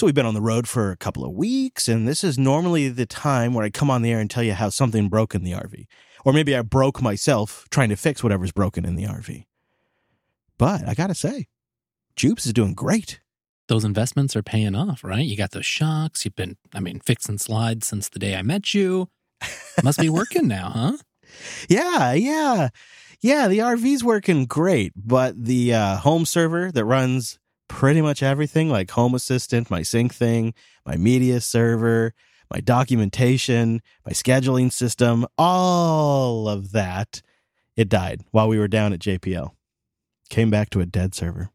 So we've been on the road for a couple of weeks, and this is normally the time where I come on the air and tell you how something broke in the RV. Or maybe I broke myself trying to fix whatever's broken in the RV. But I gotta say, Jupes is doing great. Those investments are paying off, right? You got those shocks. You've been, I mean, fixing slides since the day I met you. Must be working now, huh? Yeah, yeah. Yeah, the RV's working great, but the uh, home server that runs pretty much everything like Home Assistant, my Syncthing, my media server, my documentation, my scheduling system, all of that, it died while we were down at JPL. Came back to a dead server.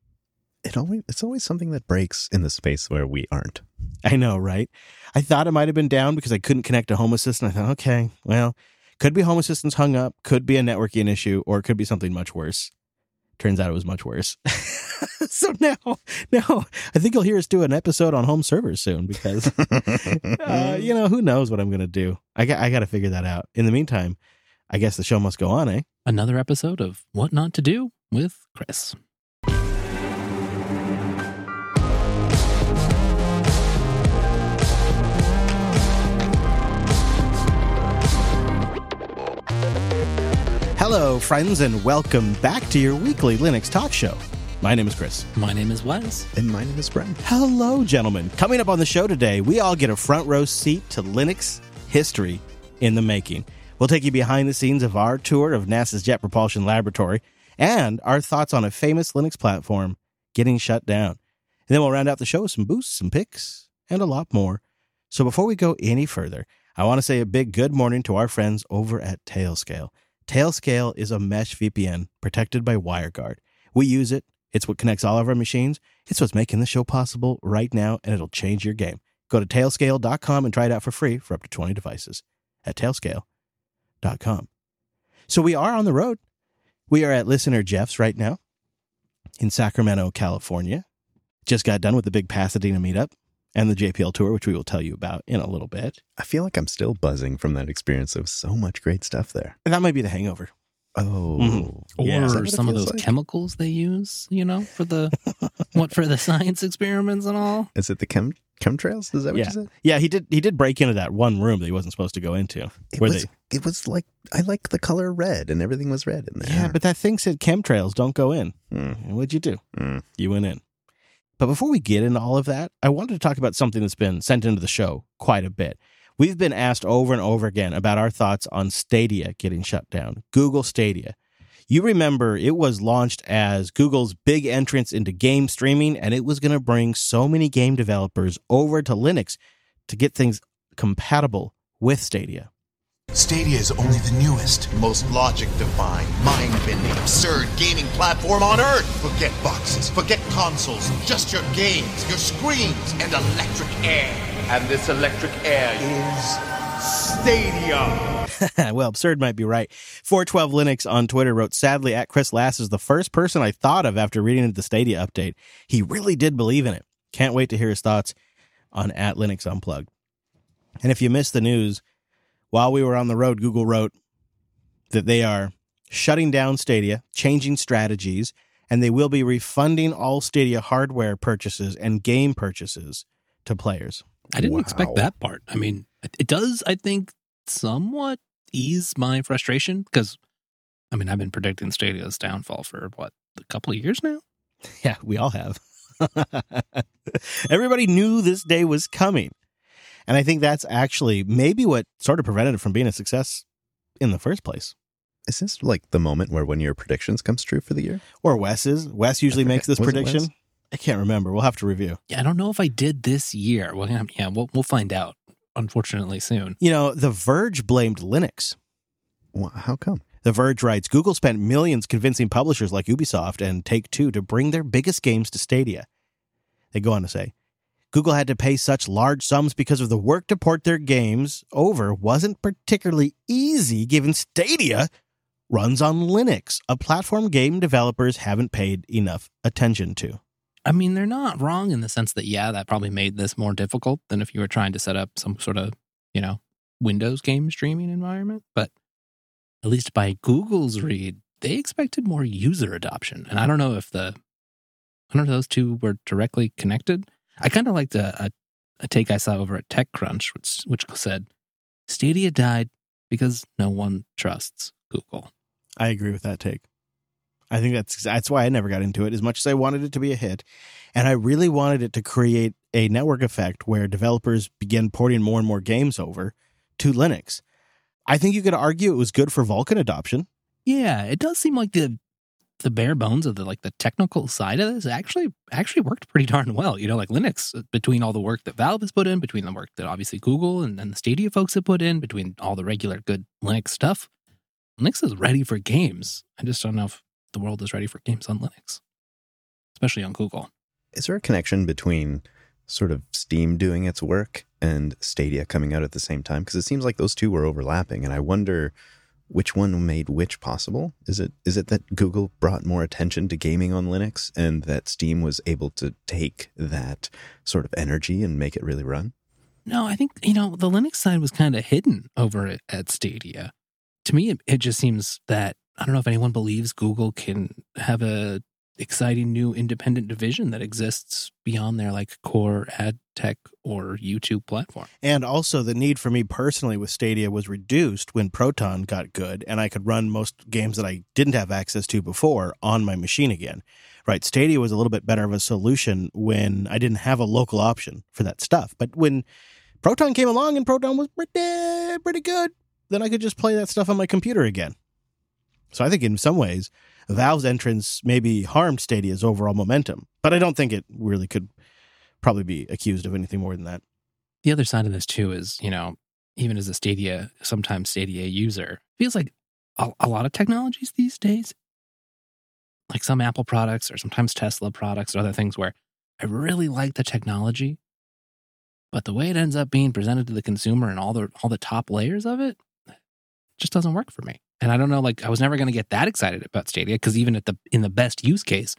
It always it's always something that breaks in the space where we aren't. I know, right? I thought it might have been down because I couldn't connect to Home Assistant. I thought, okay, well, could be Home Assistant's hung up, could be a networking issue, or it could be something much worse. Turns out it was much worse. so now, now I think you'll hear us do an episode on home servers soon because, uh, you know, who knows what I'm going to do. I got, I got to figure that out. In the meantime, I guess the show must go on, eh? Another episode of What Not to Do with Chris. Hello, friends, and welcome back to your weekly Linux talk show. My name is Chris. My name is Wes. And my name is Brent. Hello, gentlemen. Coming up on the show today, we all get a front row seat to Linux history in the making. We'll take you behind the scenes of our tour of NASA's Jet Propulsion Laboratory and our thoughts on a famous Linux platform getting shut down. And then we'll round out the show with some boosts, some picks, and a lot more. So before we go any further, I want to say a big good morning to our friends over at Tailscale. Tailscale is a mesh VPN protected by WireGuard. We use it. It's what connects all of our machines. It's what's making the show possible right now, and it'll change your game. Go to tailscale.com and try it out for free for up to 20 devices at tailscale.com. So we are on the road. We are at listener Jeff's right now in Sacramento, California. Just got done with the big Pasadena meetup and the JPL tour, which we will tell you about in a little bit. I feel like I'm still buzzing from that experience. There was so much great stuff there. And that might be the hangover. Oh, Mhm. Or Yeah. Is that what it some of those like? chemicals they use, you know, for the what for the science experiments and all. Is it the chem chemtrails? Is that what Yeah. you said? Yeah, he did. He did break into that one room that he wasn't supposed to go into. It Where was, they- it was like I like the color red, and everything was red in there. Yeah, but that thing said chemtrails don't go in. Mm, What'd you do? mm. You went in. But before we get into all of that, I wanted to talk about something that's been sent into the show quite a bit. We've been asked over and over again about our thoughts on Stadia getting shut down, Google Stadia. You remember it was launched as Google's big entrance into game streaming, and it was going to bring so many game developers over to Linux to get things compatible with Stadia. Stadia is only the newest, most logic defying, mind bending, absurd gaming platform on earth. Forget boxes, forget consoles, just your games, your screens, and electric air. And this electric air is Stadia. well, absurd might be right. 412 Linux on Twitter wrote, sadly, at ChrisLAS is the first person I thought of after reading the Stadia update. He really did believe in it. Can't wait to hear his thoughts on at Linux Unplugged. And if you missed the news, while we were on the road, Google wrote that they are shutting down Stadia, changing strategies, and they will be refunding all Stadia hardware purchases and game purchases to players. I didn't Wow. expect that part. I mean, it- it does, I think, somewhat ease my frustration because, I mean, I've been predicting Stadia's downfall for what a couple of years now. Yeah, we all have. Everybody knew this day was coming. And I think that's actually maybe what sort of prevented it from being a success in the first place. Is this like the moment where one of your predictions comes true for the year? Or Wes's. Wes usually forget. makes this Was prediction. I can't remember. We'll have to review. Yeah, I don't know if I did this year. Well, yeah, yeah, we'll we'll find out. Unfortunately, soon. You know, The Verge blamed Linux. Wha- How come? The Verge writes Google spent millions convincing publishers like Ubisoft and Take Two to bring their biggest games to Stadia. They go on to say Google had to pay such large sums because of the work to port their games over wasn't particularly easy given Stadia runs on Linux, a platform game developers haven't paid enough attention to. I mean, they're not wrong in the sense that, yeah, that probably made this more difficult than if you were trying to set up some sort of, you know, Windows game streaming environment. But at least by Google's read, they expected more user adoption. And I don't know if the, I don't know if those two were directly connected. I kind of liked a, a, a take I saw over at TechCrunch, which which said Stadia died because no one trusts Google. I agree with that take. I think that's that's why I never got into it as much as I wanted it to be a hit. And I really wanted it to create a network effect where developers begin porting more and more games over to Linux. I think you could argue it was good for Vulkan adoption. Yeah, it does seem like the the bare bones of the like the technical side of this actually actually worked pretty darn well. You know, like Linux, uh, between all the work that Valve has put in, between the work that obviously Google and, and the Stadia folks have put in, between all the regular good Linux stuff, Linux is ready for games. I just don't know if the world is ready for games on Linux, especially on Google. Is there a connection between sort of Steam doing its work and Stadia coming out at the same time? Because it seems like those two were overlapping, and I wonder which one made which possible? Is it is it that Google brought more attention to gaming on Linux and that Steam was able to take that sort of energy and make it really run? No, I think, you know, the Linux side was kind of hidden over at, at Stadia. To me, it, it just seems that I don't know if anyone believes Google can have a exciting new independent division that exists beyond their like core ad tech or YouTube platform. And also the need for me personally with Stadia was reduced when Proton got good and I could run most games that I didn't have access to before on my machine again. Right, Stadia was a little bit better of a solution when I didn't have a local option for that stuff. But when Proton came along and Proton was pretty pretty good, then I could just play that stuff on my computer again. So I think in some ways Valve's entrance maybe harmed Stadia's overall momentum, but I don't think it really could probably be accused of anything more than that. The other side of this too is, you know, even as a Stadia, sometimes Stadia user, feels like a, a lot of technologies these days, like some Apple products or sometimes Tesla products or other things where I really like the technology, but the way it ends up being presented to the consumer and all the all the top layers of it just doesn't work for me. And I don't know, like I was never going to get that excited about Stadia because even at the in the best use case,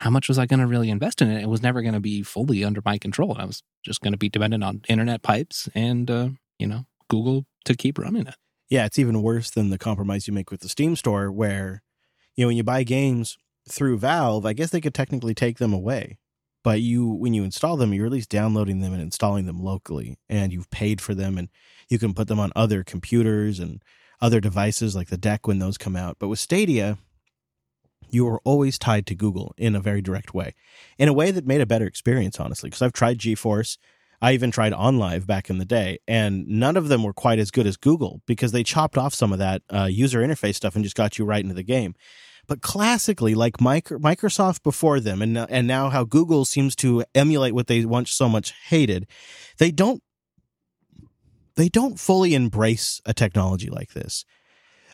how much was I going to really invest in it? It was never going to be fully under my control. I was just going to be dependent on internet pipes and uh, you know Google to keep running it. Yeah, it's even worse than the compromise you make with the Steam store, where you know when you buy games through Valve, I guess they could technically take them away. But you, when you install them, you're at least downloading them and installing them locally, and you've paid for them, and you can put them on other computers and other devices like the deck when those come out. But with Stadia, you are always tied to Google in a very direct way, in a way that made a better experience, honestly. Because I've tried GeForce, I even tried OnLive back in the day, and none of them were quite as good as Google because they chopped off some of that uh, user interface stuff and just got you right into the game. But classically, like Microsoft before them, and and now how Google seems to emulate what they once so much hated, they don't they don't fully embrace a technology like this.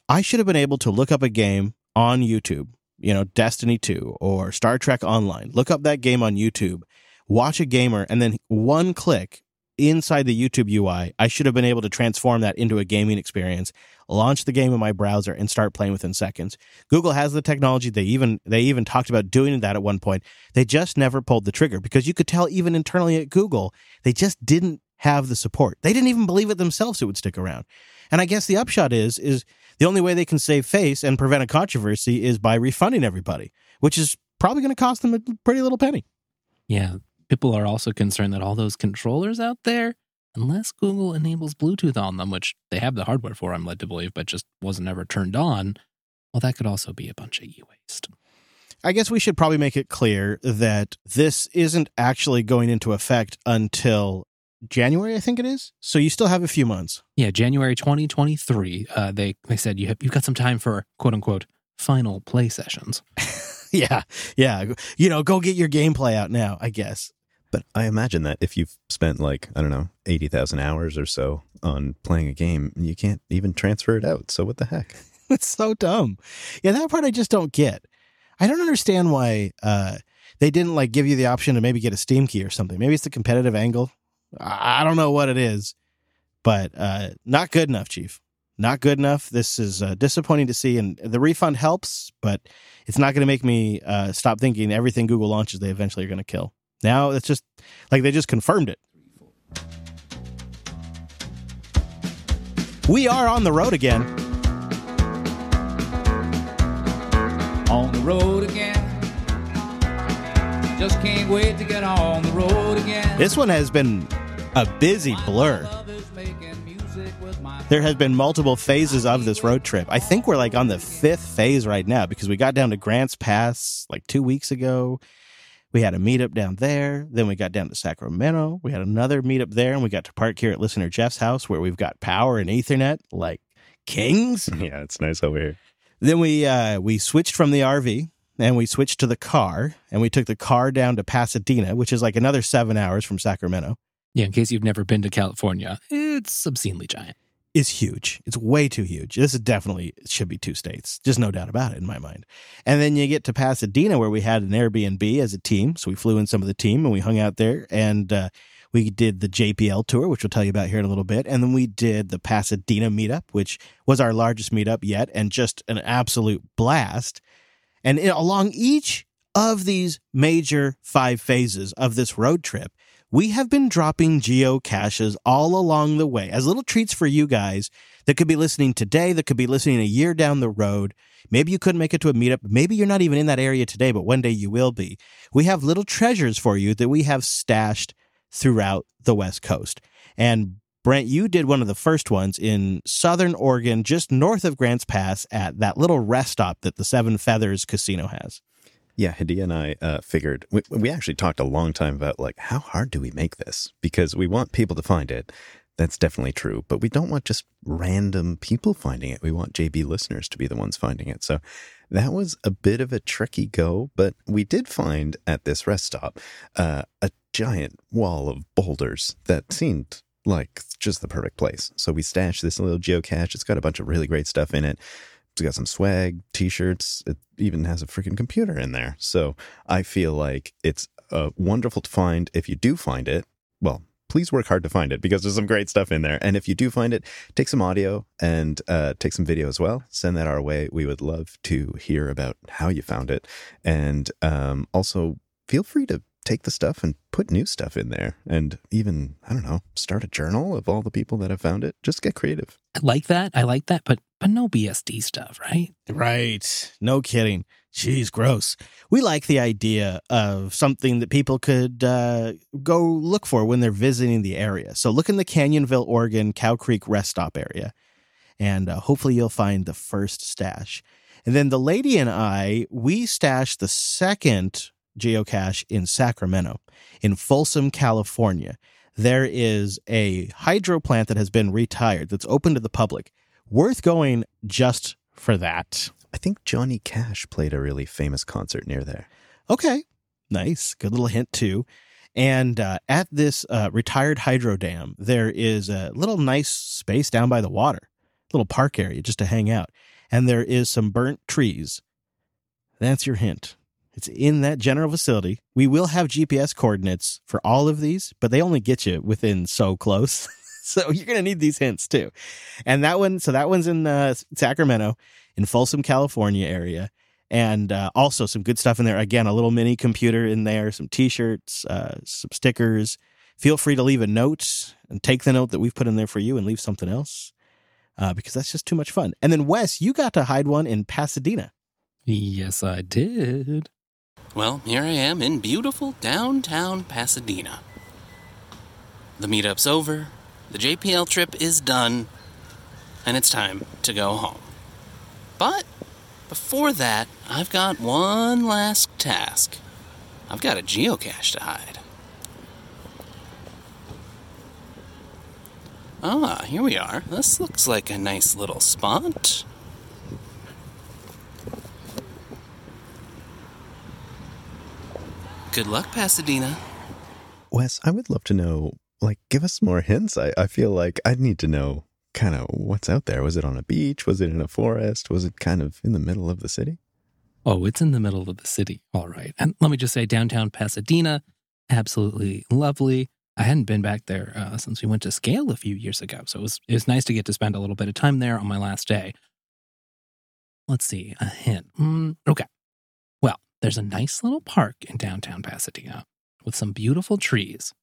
I should have been able to look up a game on YouTube, you know, Destiny 2 or Star Trek Online, look up that game on YouTube, watch a gamer, and then one click inside the YouTube UI, I should have been able to transform that into a gaming experience, launch the game in my browser and start playing within seconds. Google has the technology. They even they even talked about doing that at one point. They just never pulled the trigger because you could tell even internally at Google, they just didn't have the support. They didn't even believe it themselves it would stick around. And I guess the upshot is is the only way they can save face and prevent a controversy is by refunding everybody, which is probably going to cost them a pretty little penny. Yeah, people are also concerned that all those controllers out there, unless Google enables Bluetooth on them, which they have the hardware for, I'm led to believe, but just wasn't ever turned on, well, that could also be a bunch of e-waste. I guess we should probably make it clear that this isn't actually going into effect until January, I think it is. So you still have a few months. Yeah, January 2023. Uh, they they said you have you've got some time for quote unquote final play sessions. yeah, yeah. You know, go get your gameplay out now. I guess. But I imagine that if you've spent like I don't know eighty thousand hours or so on playing a game, you can't even transfer it out. So what the heck? it's so dumb. Yeah, that part I just don't get. I don't understand why uh, they didn't like give you the option to maybe get a Steam key or something. Maybe it's the competitive angle. I don't know what it is, but uh, not good enough, Chief. Not good enough. This is uh, disappointing to see, and the refund helps, but it's not going to make me uh, stop thinking everything Google launches they eventually are going to kill. Now it's just like they just confirmed it. We are on the road again. On the road again. Just can't wait to get on the road again. This one has been a busy blur. Love is making music with my There has been multiple phases of this road trip. I think we're like on the fifth phase right now because we got down to Grants Pass like two weeks ago. We had a meetup down there. Then we got down to Sacramento. We had another meetup there, and we got to park here at listener Jeff's house where we've got power and Ethernet like kings. Yeah, it's nice over here. Then we uh, we switched from the RV and we switched to the car, and we took the car down to Pasadena, which is like another seven hours from Sacramento. Yeah, in case you've never been to California, it's obscenely giant. It's huge. It's way too huge. This is definitely it should be two states. Just no doubt about it in my mind. And then you get to Pasadena where we had an Airbnb as a team. So we flew in some of the team and we hung out there and uh, we did the JPL tour, which we'll tell you about here in a little bit. And then we did the Pasadena meetup, which was our largest meetup yet and just an absolute blast. And in, along each of these major five phases of this road trip, we have been dropping geocaches all along the way as little treats for you guys that could be listening today, that could be listening a year down the road. Maybe you couldn't make it to a meetup. Maybe you're not even in that area today, but one day you will be. We have little treasures for you that we have stashed throughout the West Coast. And Brent, you did one of the first ones in Southern Oregon, just north of Grants Pass at that little rest stop that the Seven Feathers Casino has. Yeah, Hadi and I uh, figured we, we actually talked a long time about like how hard do we make this because we want people to find it. That's definitely true, but we don't want just random people finding it. We want JB listeners to be the ones finding it. So that was a bit of a tricky go, but we did find at this rest stop uh, a giant wall of boulders that seemed like just the perfect place. So we stashed this little geocache. It's got a bunch of really great stuff in it. It's got some swag, t-shirts. It even has a freaking computer in there. So I feel like it's uh, wonderful to find. If you do find it, well, please work hard to find it because there's some great stuff in there. And if you do find it, take some audio and uh, take some video as well. Send that our way. We would love to hear about how you found it. And um, also feel free to take the stuff and put new stuff in there and even i don't know start a journal of all the people that have found it just get creative I like that. I like that, but but no BSD stuff, right? Right. No kidding. Jeez, gross. We like the idea of something that people could uh, go look for when they're visiting the area. So look in the Canyonville, Oregon, Cow Creek rest stop area, and uh, hopefully you'll find the first stash. And then the lady and I, we stashed the second geocache in Sacramento, in Folsom, California. There is a hydro plant that has been retired that's open to the public. Worth going just for that. i think johnny cash played a really famous concert near there Okay, nice. Good little hint, too. And uh, at this uh, retired hydro dam, there is a little nice space down by the water, little park area just to hang out. And there is some burnt trees. That's your hint. It's in that general facility. We will have GPS coordinates for all of these, but they only get you within so close. so you're going to need these hints too. And that one, so that one's in uh, Sacramento, in Folsom, California area and uh, also some good stuff in there. Again, a little mini computer in there, some T-shirts, uh, some stickers. Feel free to leave a note and take the note that we've put in there for you and leave something else uh, because that's just too much fun. And then Wes, you got to hide one in Pasadena. Yes, I did. Well, here I am in beautiful downtown Pasadena. The meetup's over, the JPL trip is done, and it's time to go home. But before that, I've got one last task. I've got a geocache to hide. Ah, here we are. This looks like a nice little spot. Good luck, Pasadena. Wes, I would love to know, like, give us more hints. I, I feel like I'd need to know kind of what's out there. Was it on a beach? Was it in a forest? Was it kind of in the middle of the city? Oh, it's in the middle of the city. All right. And let me just say, downtown Pasadena, absolutely lovely. I hadn't been back there uh, since we went to Scale a few years ago. So it was, it was nice to get to spend a little bit of time there on my last day. Let's see, a hint. Mm, okay. Well, there's a nice little park in downtown Pasadena with some beautiful trees.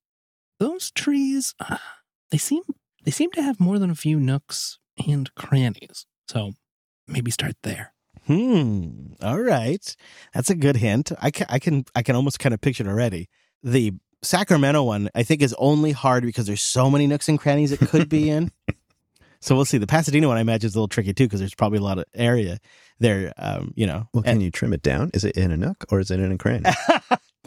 Those trees, uh, they seem they seem to have more than a few nooks and crannies. So maybe start there. Hmm. All right. That's a good hint. I can, I can, I can almost kind of picture it already. The Sacramento one, I think, is only hard because there's so many nooks and crannies it could be in. so we'll see. The Pasadena one, I imagine, is a little tricky too because there's probably a lot of area there. Um, you know. Well, can you trim it down? Is it in a nook or is it in a cranny?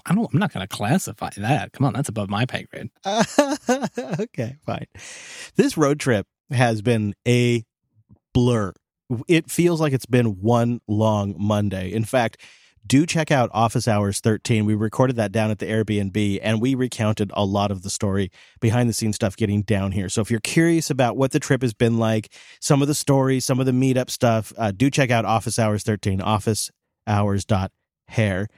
I don't. I'm not going to classify that. Come on, that's above my pay grade. okay, fine. This road trip has been a blur. It feels like it's been one long Monday. In fact, do check out Office Hours 13. We recorded that down at the Airbnb and we recounted a lot of the story behind the scenes stuff getting down here. So if you're curious about what the trip has been like, some of the stories, some of the meetup stuff, uh, do check out Office Hours 13, officehours.hair.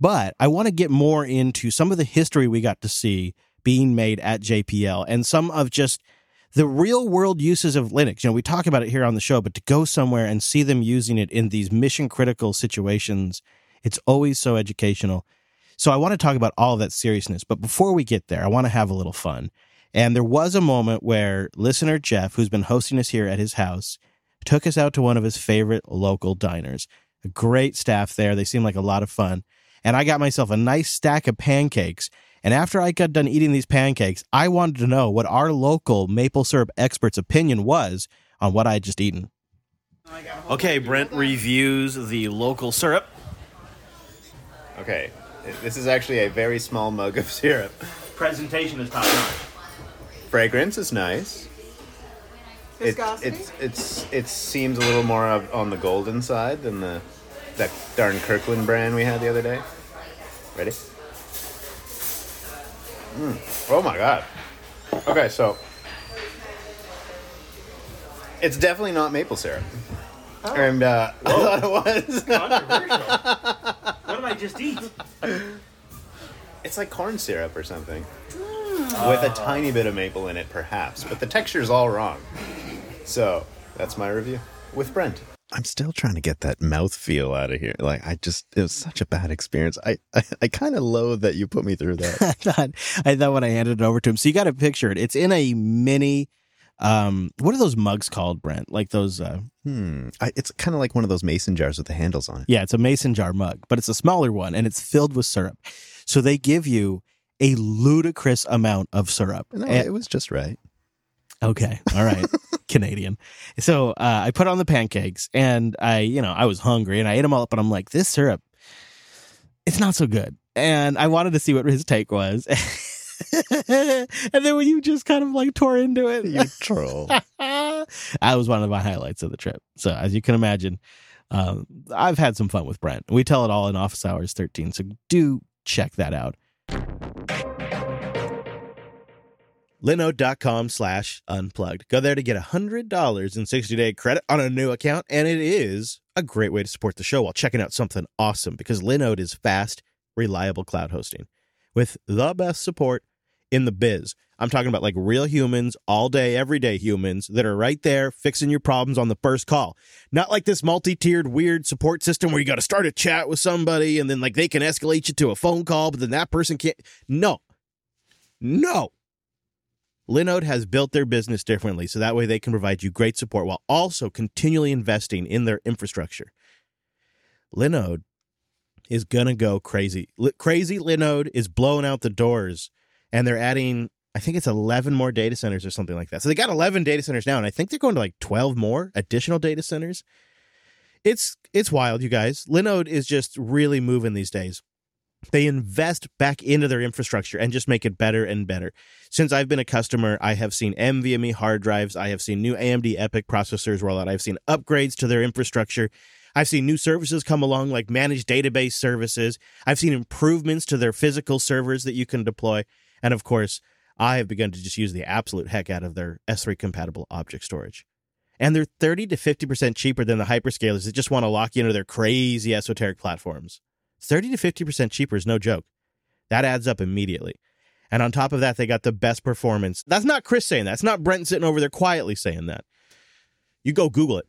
But I want to get more into some of the history we got to see being made at JPL and some of just the real world uses of Linux. You know, we talk about it here on the show, but to go somewhere and see them using it in these mission critical situations, it's always so educational. So I want to talk about all of that seriousness. But before we get there, I want to have a little fun. And there was a moment where listener Jeff, who's been hosting us here at his house, took us out to one of his favorite local diners. A great staff there. They seem like a lot of fun. And I got myself a nice stack of pancakes. And after I got done eating these pancakes, I wanted to know what our local maple syrup expert's opinion was on what I had just eaten. Okay, Brent reviews the local syrup. okay. This is actually a very small mug of syrup. Presentation is top notch. Fragrance is nice. It, Viscosity? it's it's it seems a little more of, on the golden side than the that darn Kirkland brand we had the other day. Ready? Mm. Oh my god. Okay, so it's definitely not maple syrup. And uh, I thought it was. Controversial. What did I just eat? It's like corn syrup or something. With a tiny bit of maple in it, perhaps. But the texture's all wrong. So, that's my review. With Brent. I'm still trying to get that mouth feel out of here. Like, I just, it was such a bad experience. I, I, I kind of loathe that you put me through that. I thought I thought when I handed it over to him. So you got to picture it. It's in a mini. Um, what are those mugs called, Brent? Like those? Uh, hmm. I, it's kind of like one of those mason jars with the handles on it. yeah, it's a mason jar mug, but it's a smaller one and it's filled with syrup. So they give you a ludicrous amount of syrup. No, And- it was just right. Okay. All right. Canadian. So uh, I put on the pancakes and I, you know, I was hungry and I ate them all up and I'm like, this syrup, it's not so good. And I wanted to see what his take was. and then when you just kind of like tore into it, You troll. that was one of my highlights of the trip. So as you can imagine, um, I've had some fun with Brent. We tell it all in Office Hours 13. So do check that out. Linode.com slash unplugged. Go there to get $100 in 60 day credit on a new account. And it is a great way to support the show while checking out something awesome because Linode is fast, reliable cloud hosting with the best support in the biz. I'm talking about like real humans, all day, everyday humans that are right there fixing your problems on the first call. Not like this multi tiered weird support system where you got to start a chat with somebody and then like they can escalate you to a phone call, but then that person can't. No. No. Linode has built their business differently so that way they can provide you great support while also continually investing in their infrastructure. Linode is going to go crazy. Li- crazy Linode is blowing out the doors and they're adding I think it's 11 more data centers or something like that. So they got 11 data centers now and I think they're going to like 12 more additional data centers. It's it's wild, you guys. Linode is just really moving these days. They invest back into their infrastructure and just make it better and better. Since I've been a customer, I have seen NVMe hard drives, I have seen new AMD EPYC processors roll out, I've seen upgrades to their infrastructure. I've seen new services come along like managed database services. I've seen improvements to their physical servers that you can deploy. And of course, I have begun to just use the absolute heck out of their S3 compatible object storage. And they're 30 to 50% cheaper than the hyperscalers that just want to lock you into their crazy esoteric platforms. 30 to 50% cheaper is no joke. That adds up immediately. And on top of that, they got the best performance. That's not Chris saying that. It's not Brent sitting over there quietly saying that. You go Google it.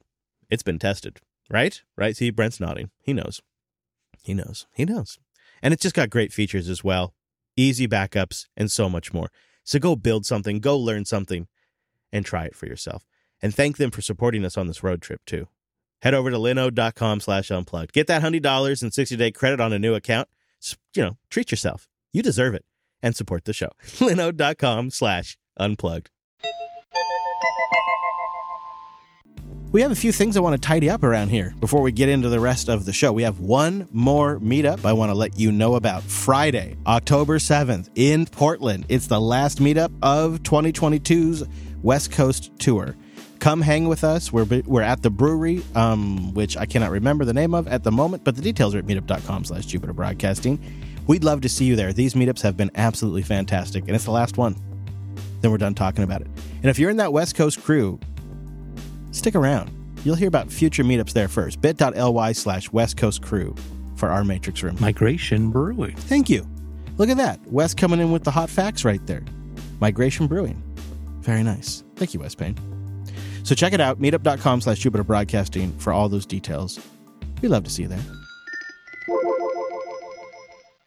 It's been tested, right? Right? See, Brent's nodding. He knows. He knows. He knows. And it's just got great features as well easy backups, and so much more. So go build something, go learn something, and try it for yourself. And thank them for supporting us on this road trip, too. Head over to linode.com slash unplugged. Get that $100 and 60-day credit on a new account. You know, treat yourself. You deserve it. And support the show. linode.com slash unplugged. We have a few things I want to tidy up around here before we get into the rest of the show. We have one more meetup I want to let you know about. Friday, October 7th in Portland. It's the last meetup of 2022's West Coast Tour. Come hang with us. We're, we're at the brewery, um, which I cannot remember the name of at the moment, but the details are at meetup.com slash Jupiter Broadcasting. We'd love to see you there. These meetups have been absolutely fantastic, and it's the last one. Then we're done talking about it. And if you're in that West Coast crew, stick around. You'll hear about future meetups there first. bit.ly slash West Coast Crew for our Matrix Room. Migration Brewing. Thank you. Look at that. Wes coming in with the hot facts right there. Migration Brewing. Very nice. Thank you, Wes Payne. So check it out, meetup.com slash Jupiter Broadcasting for all those details. We'd love to see you there.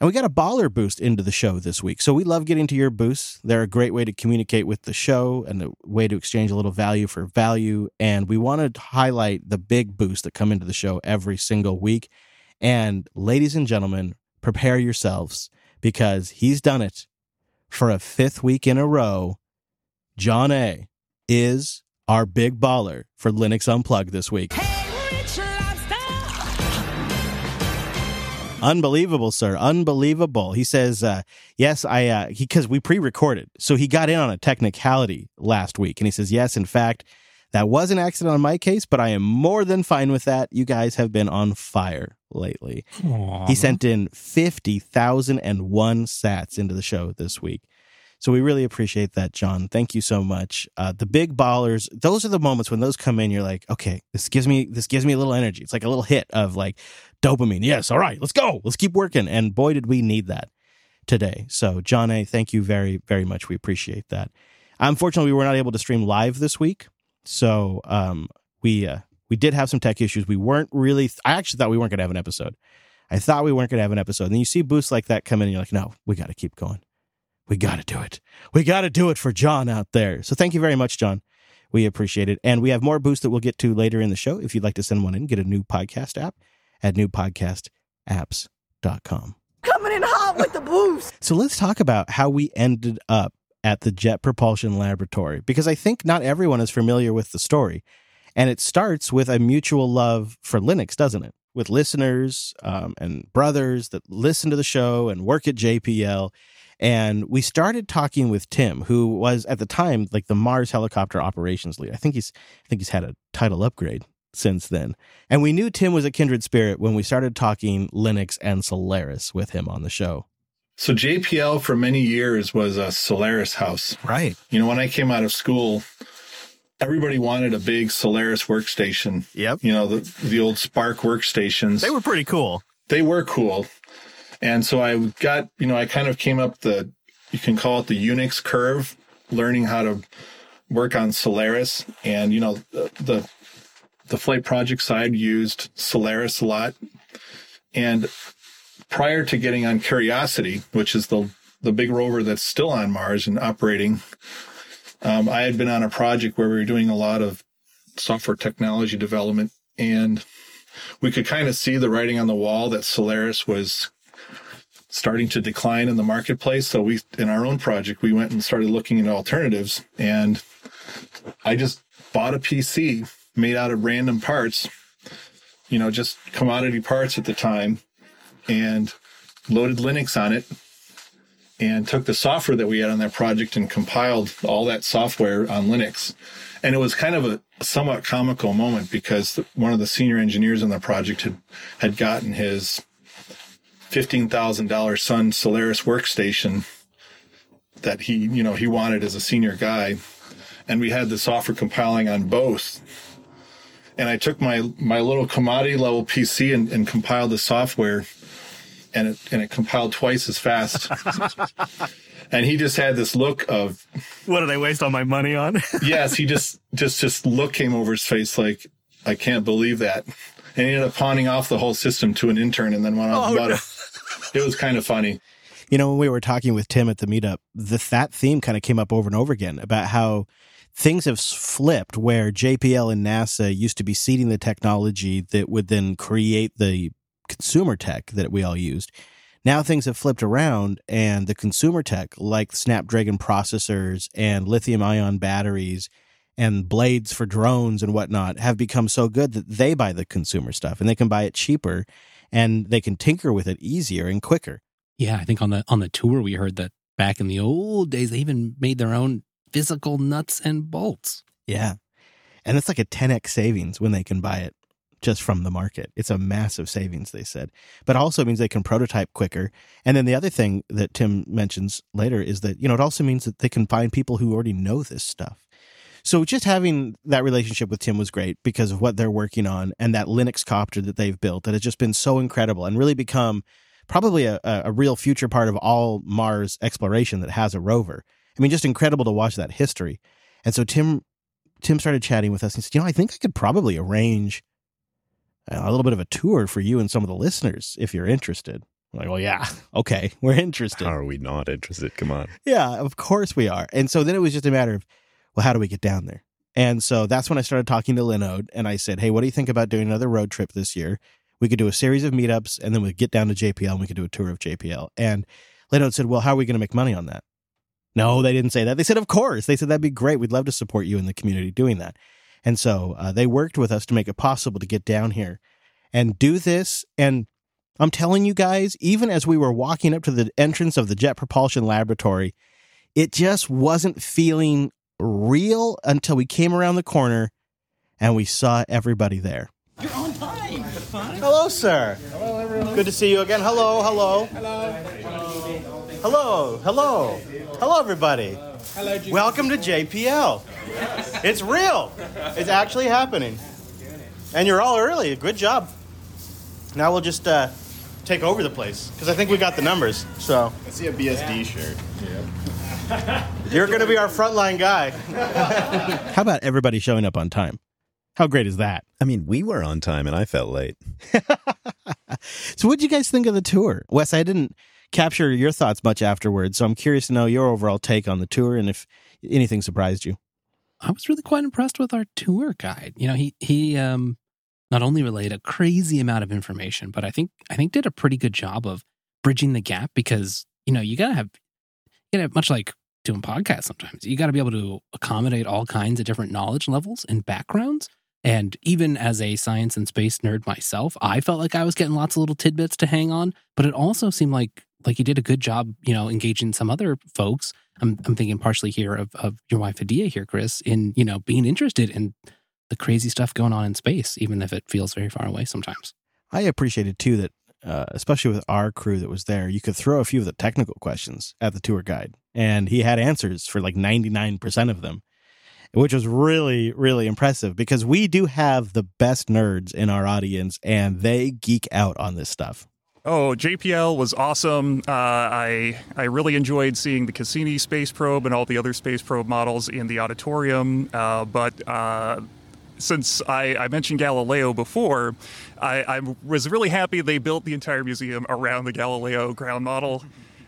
And we got a baller boost into the show this week. So we love getting to your boosts. They're a great way to communicate with the show and a way to exchange a little value for value. And we want to highlight the big boosts that come into the show every single week. And ladies and gentlemen, prepare yourselves because he's done it for a fifth week in a row. John A is our big baller for Linux Unplugged this week. Unbelievable, sir. Unbelievable. He says, uh, yes, I, uh, cause we pre-recorded. So he got in on a technicality last week. And he says, yes, in fact, that was an accident on my case, but I am more than fine with that. You guys have been on fire lately. He sent in 50,001 sats into the show this week. So we really appreciate that, John. Thank you so much. Uh, the big ballers, those are the moments when those come in, you're like, okay, this gives me, this gives me a little energy. It's like a little hit of like dopamine. Yes. All right, let's go. Let's keep working. And boy, did we need that today. So John A, thank you very, very much. We appreciate that. Unfortunately, we were not able to stream live this week. So, um, we, uh, we did have some tech issues. We weren't really, I actually thought we weren't going to have an episode. I thought we weren't going to have an episode. And then you see boosts like that come in and you're like, no, we got to keep going. We got to do it. We got to do it for John out there. So thank you very much, John. We appreciate it. And we have more boosts that we'll get to later in the show. If you'd like to send one in, get a new podcast app at newpodcastapps.com. Coming in hot with the boost. So let's talk about how we ended up at the Jet Propulsion Laboratory because I think not everyone is familiar with the story. And it starts with a mutual love for Linux, doesn't it? With listeners um, and brothers that listen to the show and work at JPL. And we started talking with Tim, who was at the time like the Mars helicopter operations lead. I think he's I think he's had a title upgrade since then. And we knew Tim was a kindred spirit when we started talking Linux and Solaris with him on the show. So JPL for many years was a Solaris house. Right. You know, when I came out of school, everybody wanted a big Solaris workstation. Yep. You know, the the old SPARC workstations. They were pretty cool. they were cool. And so I got, you know, I kind of came up the you can call it the Unix curve, learning how to work on Solaris and you know the the, flight project side used Solaris a lot. And prior to getting on Curiosity, which is the the big rover that's still on Mars and operating, um, I had been on a project where we were doing a lot of software technology development, and we could kind of see the writing on the wall that Solaris was starting to decline in the marketplace. So we, in our own project, we went and started looking at alternatives, and I just bought a PC made out of random parts, you know, just commodity parts at the time, and loaded Linux on it and took the software that we had on that project and compiled all that software on Linux. And it was kind of a somewhat comical moment because one of the senior engineers on the project had, had gotten his $15,000 Sun Solaris workstation that he, you know, he wanted as a senior guy. And we had the software compiling on both. And I took my, my little commodity level PC and, and compiled the software and it, and it compiled twice as fast. and he just had this look of, What did I waste all my money on? yes, he just, just, just look came over his face like, I can't believe that. And he ended up pawning off the whole system to an intern and then went off Oh, about no. it. It was kind of funny. You know, when we were talking with Tim at the meetup, the, that theme kind of came up over and over again about how things have flipped where JPL and NASA used to be seeding the technology that would then create the consumer tech that we all used. Now things have flipped around and the consumer tech like Snapdragon processors and lithium ion batteries and blades for drones and whatnot have become so good that they buy the consumer stuff and they can buy it cheaper and they can tinker with it easier and quicker. Yeah, I think on the on the tour we heard that back in the old days they even made their own physical nuts and bolts. Yeah. And it's like a 10x savings when they can buy it just from the market. It's a massive savings, they said. But also means they can prototype quicker. And then the other thing that Tim mentions later is that, you know, it also means that they can find people who already know this stuff. So just having that relationship with Tim was great because of what they're working on and that Linux copter that they've built that has just been so incredible and really become probably a, a real future part of all Mars exploration that has a rover. I mean, just incredible to watch that history. And so Tim Tim started chatting with us and said, you know, I think I could probably arrange a little bit of a tour for you and some of the listeners if you're interested. I'm like, well, yeah, okay, we're interested. How are we not interested? Come on. Yeah, of course we are. And so then it was just a matter of, well, how do we get down there? And so that's when I started talking to Linode and I said, hey, what do you think about doing another road trip this year? We could do a series of meetups and then we'd get down to JPL and we could do a tour of JPL. And Linode said, well, how are we going to make money on that? No, they didn't say that. They said, of course. They said, that'd be great. We'd love to support you in the community doing that. And so uh, they worked with us to make it possible to get down here and do this. And I'm telling you guys, even as we were walking up to the entrance of the Jet Propulsion Laboratory, it just wasn't feeling real until we came around the corner and we saw everybody there. You're on time. Hello, sir. Hello, everyone. Good to see you again. Hello, hello. Hello, hello. Hello, Hello, everybody. Hello, Welcome to JPL. It's real. It's actually happening. And you're all early. Good job. Now we'll just uh, take over the place because I think we got the numbers. So I see a BSD shirt. You're going to be our frontline guy. How about everybody showing up on time? How great is that? I mean, we were on time and I felt late. So, what did you guys think of the tour, Wes? I didn't capture your thoughts much afterwards, so I'm curious to know your overall take on the tour and if anything surprised you. I was really quite impressed with our tour guide. You know, he he um not only relayed a crazy amount of information, but I think I think did a pretty good job of bridging the gap because you know you gotta have you gotta have much like doing podcasts sometimes you gotta be able to accommodate all kinds of different knowledge levels and backgrounds. And even as a science and space nerd myself, I felt like I was getting lots of little tidbits to hang on. But it also seemed like like you did a good job, you know, engaging some other folks. I'm I'm thinking partially here of of your wife Adia here, Chris, in you know being interested in the crazy stuff going on in space, even if it feels very far away sometimes. I appreciated too that, uh, especially with our crew that was there, you could throw a few of the technical questions at the tour guide, and he had answers for like 99% of them, which was really, really impressive because we do have the best nerds in our audience, and they geek out on this stuff. Oh, JPL was awesome. Uh, I I really enjoyed seeing the Cassini space probe and all the other space probe models in the auditorium. Uh, but uh, since I, I mentioned Galileo before, I, I was really happy they built the entire museum around the Galileo ground model.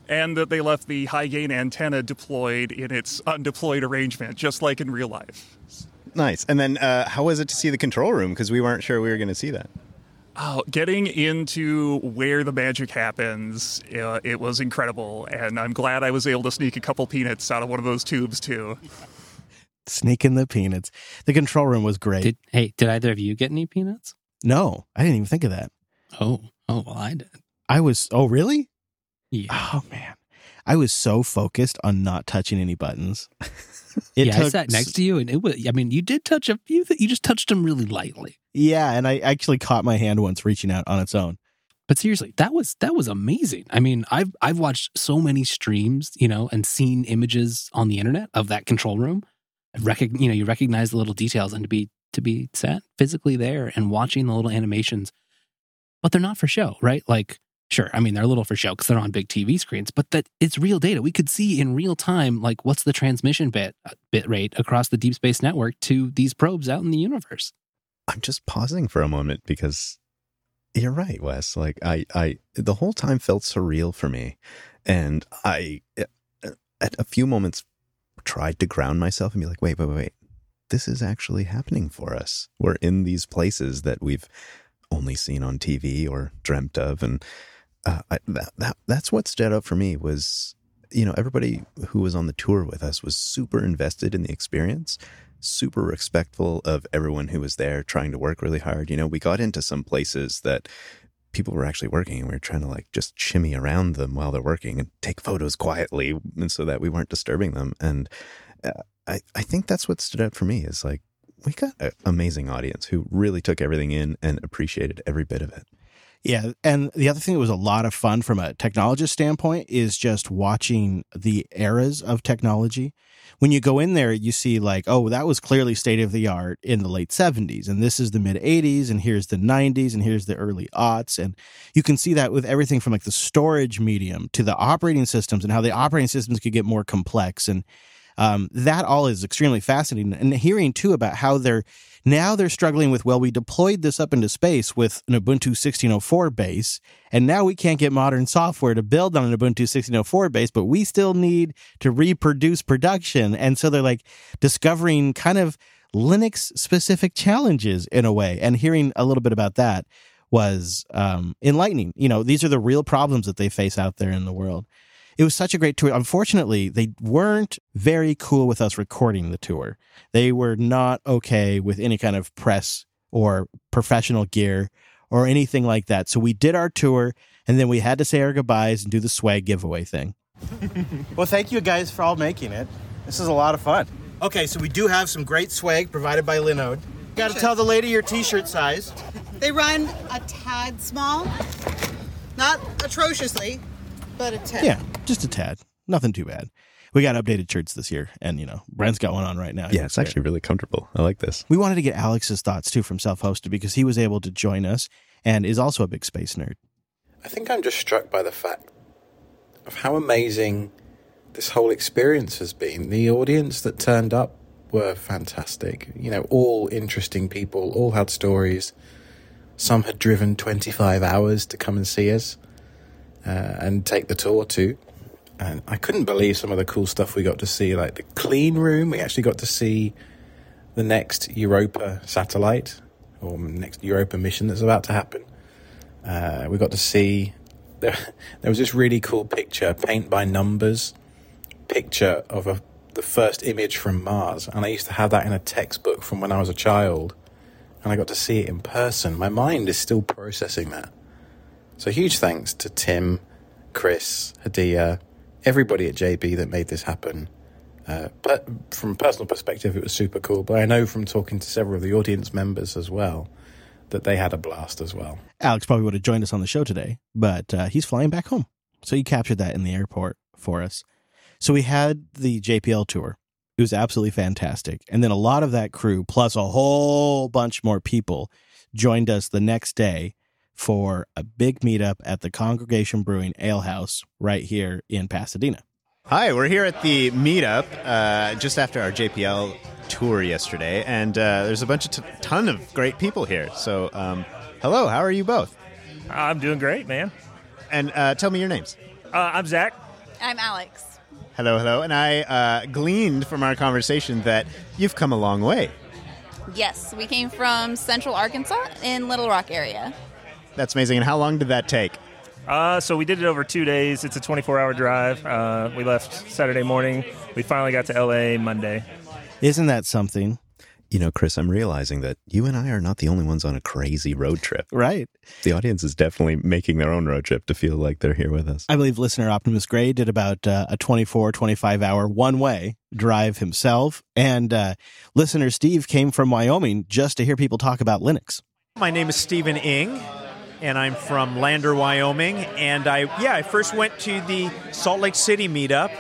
And that they left the high gain antenna deployed in its undeployed arrangement, just like in real life. Nice. And then, uh, how was it to see the control room? Because we weren't sure we were going to see that. Oh, getting into where the magic happens, uh, it was incredible, and I'm glad I was able to sneak a couple peanuts out of one of those tubes too. Sneaking the peanuts. The control room was great. Did hey, did either of you get any peanuts? no, I didn't even think of that. Oh, oh, well, I did. I was, oh, really? Yeah. Oh, man. I was so focused on not touching any buttons. It yeah, I sat next to you, and it was. I mean, you did touch a few. You just touched them really lightly. Yeah, and I actually caught my hand once reaching out on its own. But seriously, that was that was amazing. I mean, I've I've watched so many streams, you know, and seen images on the internet of that control room. Recog- you know, you recognize the little details, and to be to be sat physically there and watching the little animations, but they're not for show, right? Like, sure, I mean, they're a little for show because they're on big TV screens, but that it's real data. We could see in real time, like, what's the transmission bit uh, bit rate across the deep space network to these probes out in the universe. I'm just pausing for a moment because you're right, Wes. Like I, I, the whole time felt surreal for me, And I, at a few moments, tried to ground myself and be like, wait, wait, wait, wait. This is actually happening for us. We're in these places that we've only seen on TV or dreamt of. And uh, I, that, that, that's what stood out for me was, you know, everybody who was on the tour with us was super invested in the experience super respectful of everyone who was there trying to work really hard. You know, we got into some places that people were actually working and we were trying to like just shimmy around them while they're working and take photos quietly and so that we weren't disturbing them. And uh, I, I think that's what stood out for me is like, we got an amazing audience who really took everything in and appreciated every bit of it. Yeah. And the other thing that was a lot of fun from a technologist standpoint is just watching the eras of technology. When you go in there, you see like, oh, that was clearly state of the art in the late 70s. And this is the mid 80s. And here's the 90s. And here's the early aughts. And you can see that with everything from like the storage medium to the operating systems and how the operating systems could get more complex. And um, that all is extremely fascinating. And hearing too about how they're now they're struggling with, well, we deployed this up into space with an Ubuntu 1604 base, and now we can't get modern software to build on an Ubuntu 1604 base, but we still need to reproduce production. And so they're like discovering kind of Linux specific challenges in a way. And hearing a little bit about that was um, enlightening. You know, these are the real problems that they face out there in the world it was such a great tour. Unfortunately, they weren't very cool with us recording the tour. They were not okay with any kind of press or professional gear or anything like that. So we did our tour and then we had to say our goodbyes and do the swag giveaway thing. well, thank you guys for all making it. This is a lot of fun. Okay, so we do have some great swag provided by Linode. Got to tell the lady your t-shirt size. They run a tad small, not atrociously, but a tad. Yeah, just a tad. Nothing too bad. We got updated shirts this year, and you know, Brent's got one on right now. Yeah, it's actually really comfortable. I like this. We wanted to get Alex's thoughts too from self hosted because he was able to join us and is also a big space nerd. I think I'm just struck by the fact of how amazing this whole experience has been. The audience that turned up were fantastic. You know, all interesting people, all had stories. Some had driven 25 hours to come and see us uh, and take the tour too. And I couldn't believe some of the cool stuff we got to see, like the clean room. We actually got to see the next Europa satellite or next Europa mission that's about to happen. Uh, we got to see there, there was this really cool picture, paint by numbers, picture of a, the first image from Mars, and I used to have that in a textbook from when I was a child, and I got to see it in person. My mind is still processing that. So huge thanks to Tim, Chris, Hadia, everybody at JB that made this happen. Uh, but from a personal perspective, it was super cool. But I know from talking to several of the audience members as well that they had a blast as well. Alex probably would have joined us on the show today, but uh, he's flying back home. So he captured that in the airport for us. So we had the JPL tour. It was absolutely fantastic. And then a lot of that crew, plus a whole bunch more people, joined us the next day for a big meetup at the Congregation Brewing Ale House right here in Pasadena. Hi, we're here at the meetup uh, just after our JPL tour yesterday, and uh, there's a bunch of t- ton of great people here. So, um, hello, how are you both? I'm doing great, man. And uh, tell me your names. Uh, I'm Zach. I'm Alex. Hello, hello. And I uh, gleaned from our conversation that you've come a long way. Yes, we came from Central Arkansas in Little Rock area. That's amazing. And how long did that take? Uh, so we did it over two days. It's a 24-hour drive. Uh, we left Saturday morning. We finally got to LA Monday. Isn't that something? You know, Chris, I'm realizing that you and I are not the only ones on a crazy road trip. Right. The audience is definitely making their own road trip to feel like they're here with us. I believe listener Optimus Gray did about uh, a 24, 25 hour one way drive himself. And uh, listener Steve came from Wyoming just to hear people talk about Linux. My name is Stephen Ing and I'm from Lander, Wyoming. And I, yeah, I first went to the Salt Lake City meetup.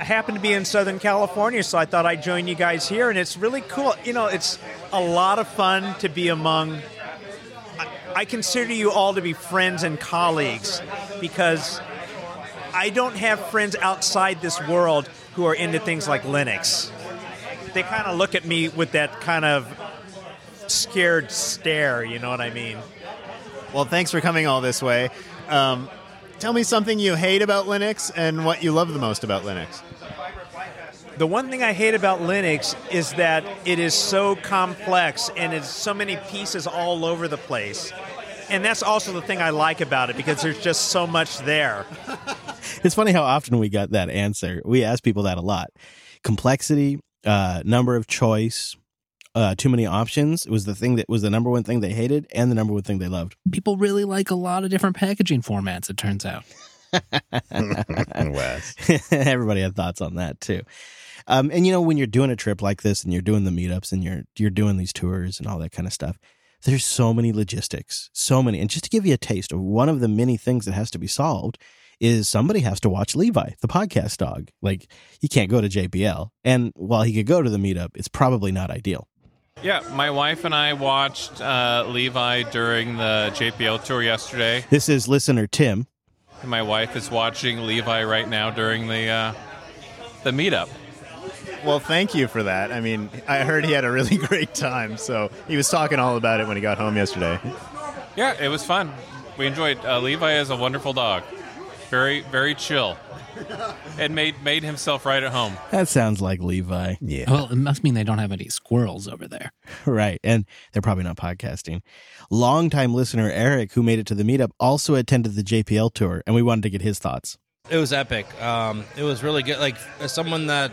I happened to be in Southern California, so I thought I'd join you guys here, and it's really cool. You know, it's a lot of fun to be among. I, I consider you all to be friends and colleagues because I don't have friends outside this world who are into things like Linux. They kind of look at me with that kind of scared stare, you know what I mean? Well, thanks for coming all this way. Um, tell me something you hate about Linux and what you love the most about Linux. The one thing I hate about Linux is that it is so complex and it's so many pieces all over the place. And that's also the thing I like about it because there's just so much there. It's funny how often we got that answer. We ask people that a lot. Complexity, uh, number of choice, uh, too many options was the thing that was the number one thing they hated and the number one thing they loved. People really like a lot of different packaging formats, it turns out. Wes. Everybody had thoughts on that too. Um, and you know, when you're doing a trip like this and you're doing the meetups and you're you're doing these tours and all that kind of stuff, there's so many logistics, so many. And just to give you a taste of one of the many things that has to be solved is somebody has to watch Levi, the podcast dog. Like he can't go to JPL, and while he could go to the meetup, it's probably not ideal. Yeah, my wife and I watched uh, Levi during the JPL tour yesterday. This is listener Tim. And my wife is watching Levi right now during the uh, the meetup. Well, thank you for that. I mean, I heard he had a really great time, so he was talking all about it when he got home yesterday. Yeah, it was fun. We enjoyed. Uh, Levi is a wonderful dog. Very, very chill. And made made himself right at home. That sounds like Levi. Yeah. Well, it must mean they don't have any squirrels over there. Right. And they're probably not podcasting. Longtime listener Eric, who made it to the meetup, also attended the JPL tour, and we wanted to get his thoughts. It was epic. Um, it was really good. Like, as someone that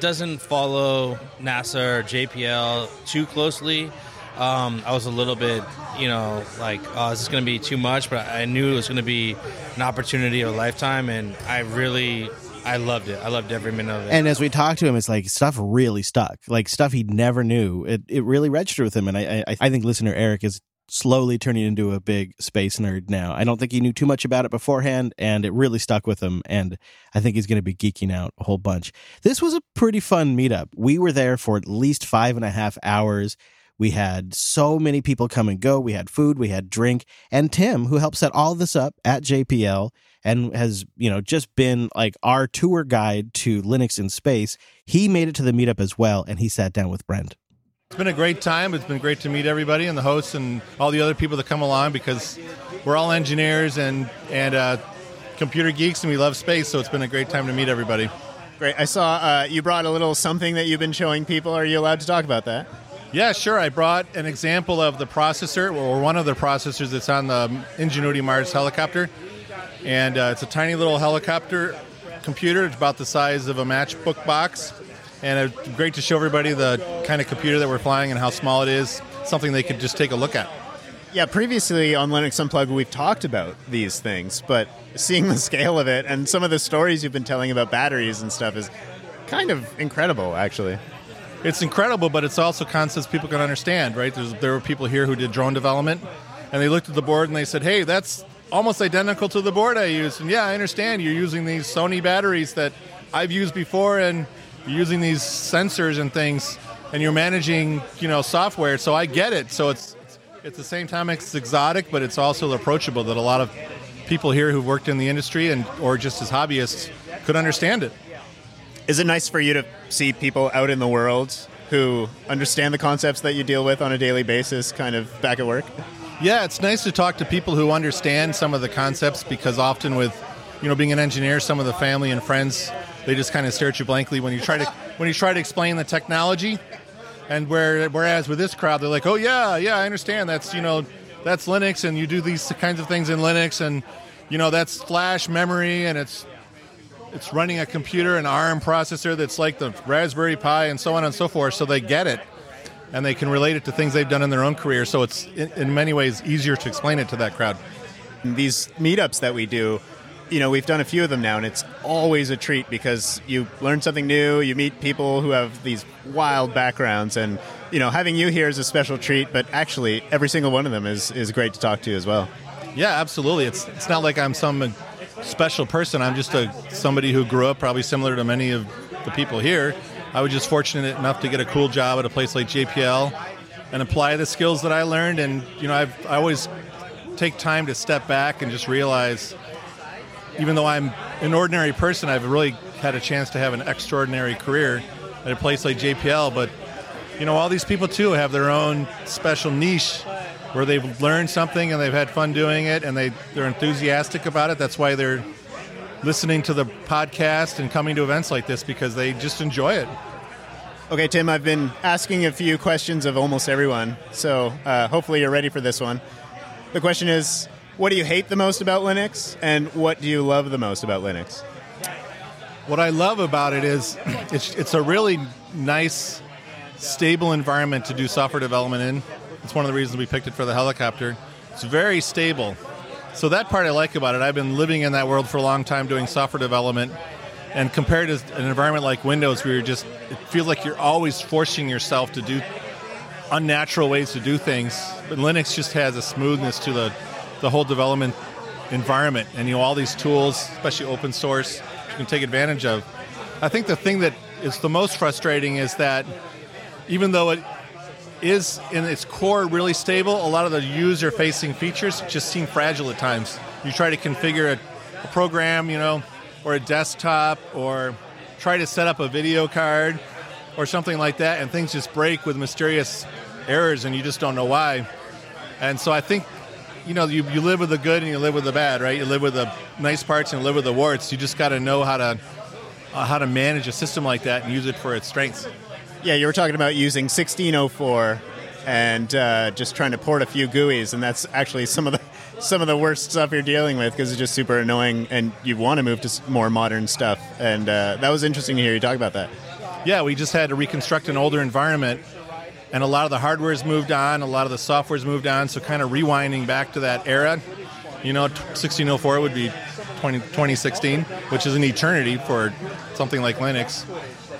doesn't follow NASA or JPL too closely, um, I was a little bit, you know, like, oh, is this going to be too much? But I knew it was going to be an opportunity of a lifetime, and I really, I loved it. I loved every minute of it. And as we talked to him, it's like stuff really stuck, like stuff he never knew. It it really registered with him, and I I, I think listener Eric is slowly turning into a big space nerd now. I don't think he knew too much about it beforehand, and it really stuck with him. And I think he's going to be geeking out a whole bunch. This was a pretty fun meetup. We were there for at least five and a half hours. We had so many people come and go. We had food, we had drink, and Tim, who helped set all this up at JPL and has, you know, just been like our tour guide to Linux in space, he made it to the meetup as well, and he sat down with Brent. It's been a great time. It's been great to meet everybody and the hosts and all the other people that come along because we're all engineers and and uh, computer geeks and we love space. So it's been a great time to meet everybody. Great. I saw uh, you brought a little something that you've been showing people. Are you allowed to talk about that? Yeah, sure. I brought an example of the processor, or one of the processors that's on the Ingenuity Mars helicopter. And uh, it's a tiny little helicopter computer. It's about the size of a matchbook box. And it's great to show everybody the kind of computer that we're flying and how small it is. Something they could just take a look at. Yeah, previously on Linux Unplugged, we've talked about these things, but seeing the scale of it and some of the stories you've been telling about batteries and stuff is kind of incredible, actually. It's incredible, but it's also concepts people can understand, right? There's, there were people here who did drone development, and they looked at the board and they said, hey, that's almost identical to the board I use. And yeah, I understand you're using these Sony batteries that I've used before, and you're using these sensors and things, and you're managing, you know, software. So I get it. So it's it's the same time it's exotic, but it's also approachable that a lot of people here who've worked in the industry and or just as hobbyists could understand it. Is it nice for you to see people out in the world who understand the concepts that you deal with on a daily basis, kind of back at work? Yeah, it's nice to talk to people who understand some of the concepts because often with, you know, being an engineer, some of the family and friends they just kind of stare at you blankly when you try to when you try to explain the technology. And where whereas with this crowd, they're like, "Oh yeah, yeah, I understand. That's you know, that's Linux, and you do these kinds of things in Linux, and you know, that's flash memory, and it's it's running a computer, an ARM processor that's like the Raspberry Pi, and so on and so forth. So they get it, and they can relate it to things they've done in their own career. So it's in, in many ways easier to explain it to that crowd. These meetups that we do, you know, we've done a few of them now, and it's always a treat because you learn something new. You meet people who have these wild backgrounds, and you know, having you here is a special treat. But actually, every single one of them is is great to talk to as well. Yeah, absolutely. It's it's not like I'm some special person. I'm just a somebody who grew up probably similar to many of the people here. I was just fortunate enough to get a cool job at a place like JPL and apply the skills that I learned. And you know, I've, I always take time to step back and just realize, even though I'm an ordinary person, I've really had a chance to have an extraordinary career at a place like JPL. But you know, all these people too have their own special niche where they've learned something and they've had fun doing it and they, they're enthusiastic about it. That's why they're listening to the podcast and coming to events like this because they just enjoy it. Okay, Tim, I've been asking a few questions of almost everyone, so uh, hopefully you're ready for this one. The question is what do you hate the most about Linux, and what do you love the most about Linux? What I love about it is it's, it's a really nice, stable environment to do software development in. It's one of the reasons we picked it for the helicopter. It's very stable. So that part I like about it. I've been living in that world for a long time doing software development. And compared to an environment like Windows, where you're just, it feels like you're always forcing yourself to do unnatural ways to do things. But Linux just has a smoothness to the, the whole development environment. And you know, all these tools, especially open source, you can take advantage of. I think the thing that is the most frustrating is that even though it is in its core really stable, a lot of the user facing features just seem fragile at times. You try to configure a, a program, you know, or a desktop, or try to set up a video card or something like that, and things just break with mysterious errors and you just don't know why. And so I think you know, you, you live with the good and you live with the bad, right? You live with the nice parts and live with the warts. You just got to know how to uh, how to manage a system like that and use it for its strengths. Yeah, you were talking about using 1604 and uh, just trying to port a few GUIs, and that's actually some of the some of the worst stuff you're dealing with because it's just super annoying, and you want to move to more modern stuff. And uh, that was interesting to hear you talk about that. Yeah, we just had to reconstruct an older environment and a lot of the hardware's moved on, a lot of the software's moved on. So kind of rewinding back to that era, you know, 1604 would be 20, 2016, which is an eternity for something like Linux.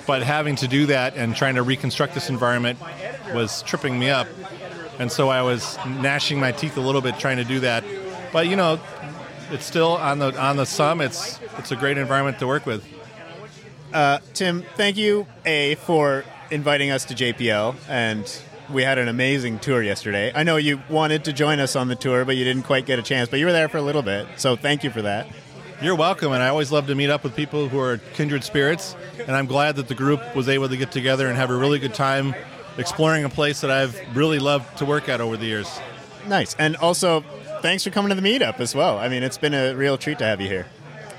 But having to do that and trying to reconstruct this environment was tripping me up, and so I was gnashing my teeth a little bit trying to do that. But you know, it's still on the on the sum. It's it's a great environment to work with. Uh, Tim, thank you a for inviting us to JPL, and we had an amazing tour yesterday. I know you wanted to join us on the tour, but you didn't quite get a chance. But you were there for a little bit, so thank you for that. You're welcome, and I always love to meet up with people who are kindred spirits. And I'm glad that the group was able to get together and have a really good time exploring a place that I've really loved to work at over the years. Nice, and also thanks for coming to the meetup as well. I mean, it's been a real treat to have you here.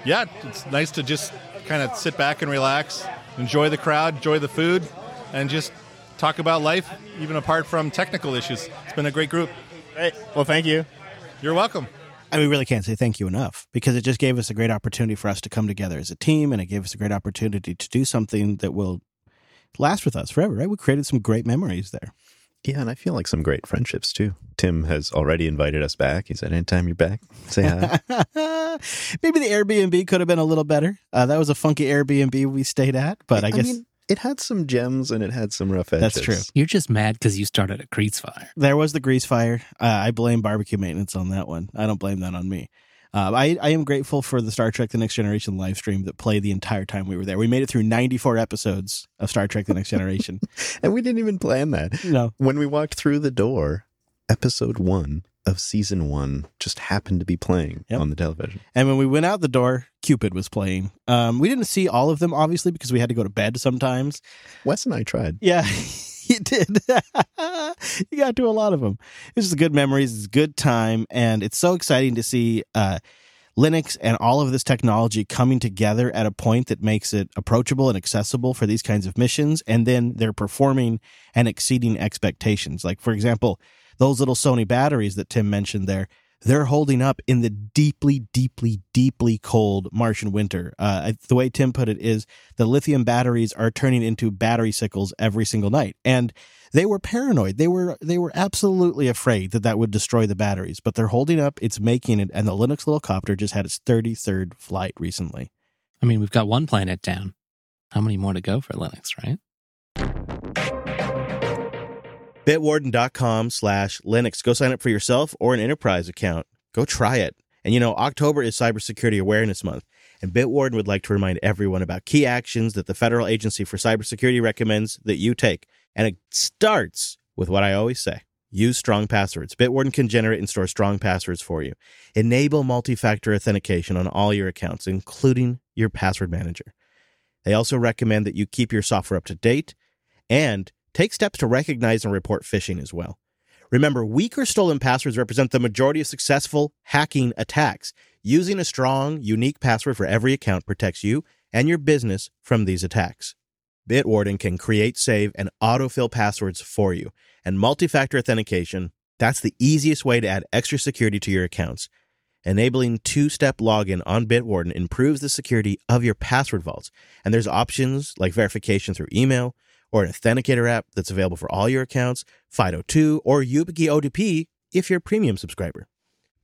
Yeah, it's nice to just kind of sit back and relax, enjoy the crowd, enjoy the food, and just talk about life, even apart from technical issues. It's been a great group. Great. Well, thank you. You're welcome. I mean, we really can't say thank you enough because it just gave us a great opportunity for us to come together as a team and it gave us a great opportunity to do something that will last with us forever, right? We created some great memories there. Yeah, and I feel like some great friendships too. Tim has already invited us back. He said, anytime you're back, say hi. Maybe the Airbnb could have been a little better. Uh, that was a funky Airbnb we stayed at, but I, I guess. mean, it had some gems and it had some rough edges. That's true. You're just mad because you started a grease fire. There was the grease fire. Uh, I blame barbecue maintenance on that one. I don't blame that on me. Uh, I, I am grateful for the Star Trek The Next Generation live stream that played the entire time we were there. We made it through 94 episodes of Star Trek The Next Generation. and we didn't even plan that. No. When we walked through the door, episode one of season one just happened to be playing Yep. on the television. And when we went out the door, Qpid was playing. Um, we didn't see all of them, obviously, because we had to go to bed sometimes. Wes and I tried. Yeah, you did. you got to a lot of them. It's just good memories. It's a good time, and it's so exciting to see uh, Linux and all of this technology coming together at a point that makes it approachable and accessible for these kinds of missions. And then they're performing and exceeding expectations. Like, for example, those little Sony batteries that Tim mentioned there. They're holding up in the deeply, deeply, deeply cold Martian winter. Uh, the way Tim put it is the lithium batteries are turning into battery sickles every single night, and they were paranoid. They were they were absolutely afraid that that would destroy the batteries, but they're holding up. It's making it, and the Linux little copter just had its thirty third flight recently. I mean, we've got one planet down. How many more to go for Linux, right? Bitwarden.com slash Linux. Go sign up for yourself or an enterprise account. Go try it. And you know, October is Cybersecurity Awareness Month, and Bitwarden would like to remind everyone about key actions that the Federal Agency for Cybersecurity recommends that you take. And it starts with what I always say. Use strong passwords. Bitwarden can generate and store strong passwords for you. Enable multi-factor authentication on all your accounts, including your password manager. They also recommend that you keep your software up to date and take steps to recognize and report phishing as well. Remember, weak or stolen passwords represent the majority of successful hacking attacks. Using a strong, unique password for every account protects you and your business from these attacks. Bitwarden can create, save, and autofill passwords for you. And multi factor authentication, that's the easiest way to add extra security to your accounts. Enabling two step login on Bitwarden improves the security of your password vaults. And there's options like verification through email or an authenticator app that's available for all your accounts, FIDO2, or YubiKey OTP if you're a premium subscriber.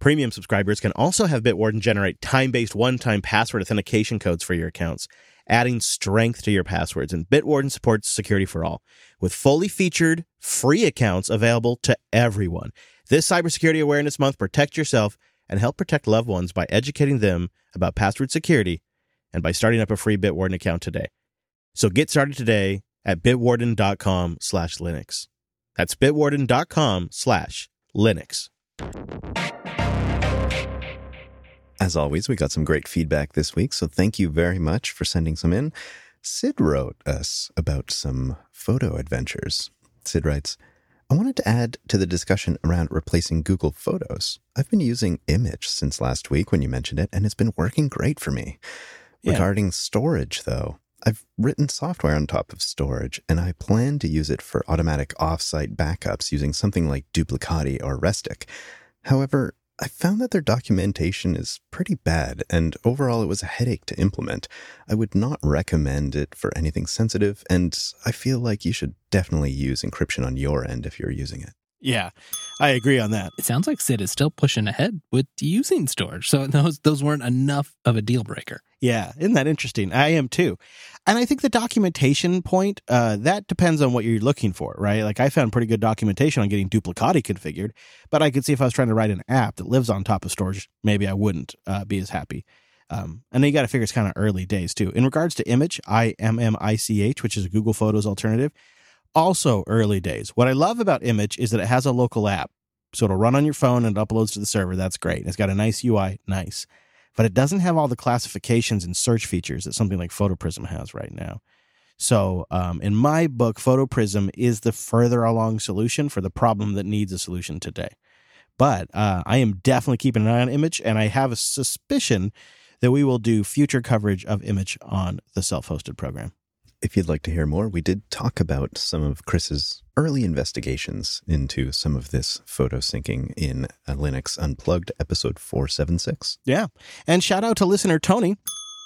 Premium subscribers can also have Bitwarden generate time based one time password authentication codes for your accounts, adding strength to your passwords. And Bitwarden supports security for all with fully featured free accounts available to everyone. This Cybersecurity Awareness Month, protect yourself and help protect loved ones by educating them about password security and by starting up a free Bitwarden account today. So get started today at bitwarden.com slash Linux. That's bitwarden.com slash Linux. As always, we got some great feedback this week, so thank you very much for sending some in. Sid wrote us about some photo adventures. Sid writes, I wanted to add to the discussion around replacing Google Photos. I've been using Immich since last week when you mentioned it, and it's been working great for me. Yeah. Regarding Storj, though, I've written software on top of Storj, and I plan to use it for automatic offsite backups using something like Duplicati or Restic. However, I found that their documentation is pretty bad, and overall it was a headache to implement. I would not recommend it for anything sensitive, and I feel like you should definitely use encryption on your end if you're using it. Yeah, I agree on that. It sounds like Sid is still pushing ahead with using Storj. So those those weren't enough of a deal breaker. Yeah, isn't that interesting? I am too. And I think the documentation point, uh, that depends on what you're looking for, right? Like I found pretty good documentation on getting Duplicati configured, but I could see if I was trying to write an app that lives on top of Storj, maybe I wouldn't uh, be as happy. Um, and then you got to figure it's kind of early days too. In regards to Immich, I M M I C H, which is a Google Photos alternative, also early days. What I love about Immich is that it has a local app. So it'll run on your phone and it uploads to the server. That's great. It's got a nice UI, nice. But it doesn't have all the classifications and search features that something like PhotoPrism has right now. So, um, in my book, PhotoPrism is the further along solution for the problem that needs a solution today. But uh, I am definitely keeping an eye on Immich, and I have a suspicion that we will do future coverage of Immich on the self hosted program. If you'd like to hear more, we did talk about some of Chris's early investigations into some of this photo syncing in a Linux Unplugged episode 476. Yeah. And shout out to listener Tony.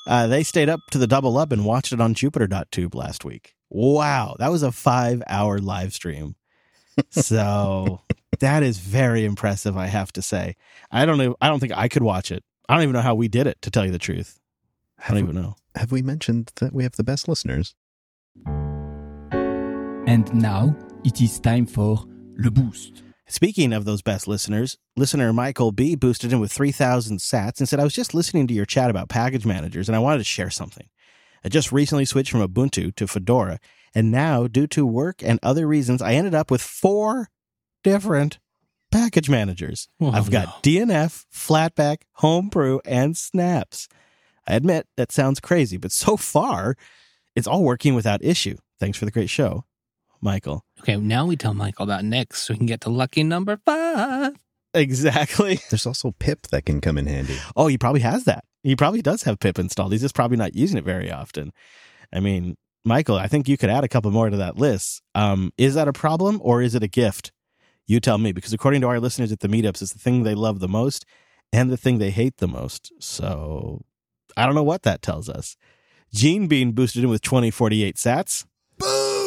Uh, they stayed up to the double up and watched it on Jupiter.tube last week. Wow. That was a five hour live stream. So that is very impressive, I have to say. I don't know. I don't think I could watch it. I don't even know how we did it, to tell you the truth. I don't even know. Have we mentioned that we have the best listeners? And now it is time for Le Boost. Speaking of those best listeners, listener Michael B boosted in with 3,000 sats and said, I was just listening to your chat about package managers and I wanted to share something. I just recently switched from Ubuntu to Fedora, and now, due to work and other reasons, I ended up with four different package managers. Oh, I've got DNF, Flatpak, Homebrew, and Snaps. I admit that sounds crazy, but so far, it's all working without issue. Thanks for the great show, Michael. Okay, now we tell Michael about Nix so we can get to lucky number five. Exactly. There's also pip that can come in handy. Oh, he probably has that. He probably does have pip installed. He's just probably not using it very often. I mean, Michael, I think you could add a couple more to that list. Um, is that a problem or is it a gift? You tell me, because according to our listeners at the meetups, it's the thing they love the most and the thing they hate the most. So I don't know what that tells us. Gene Bean boosted in with 2048 sats.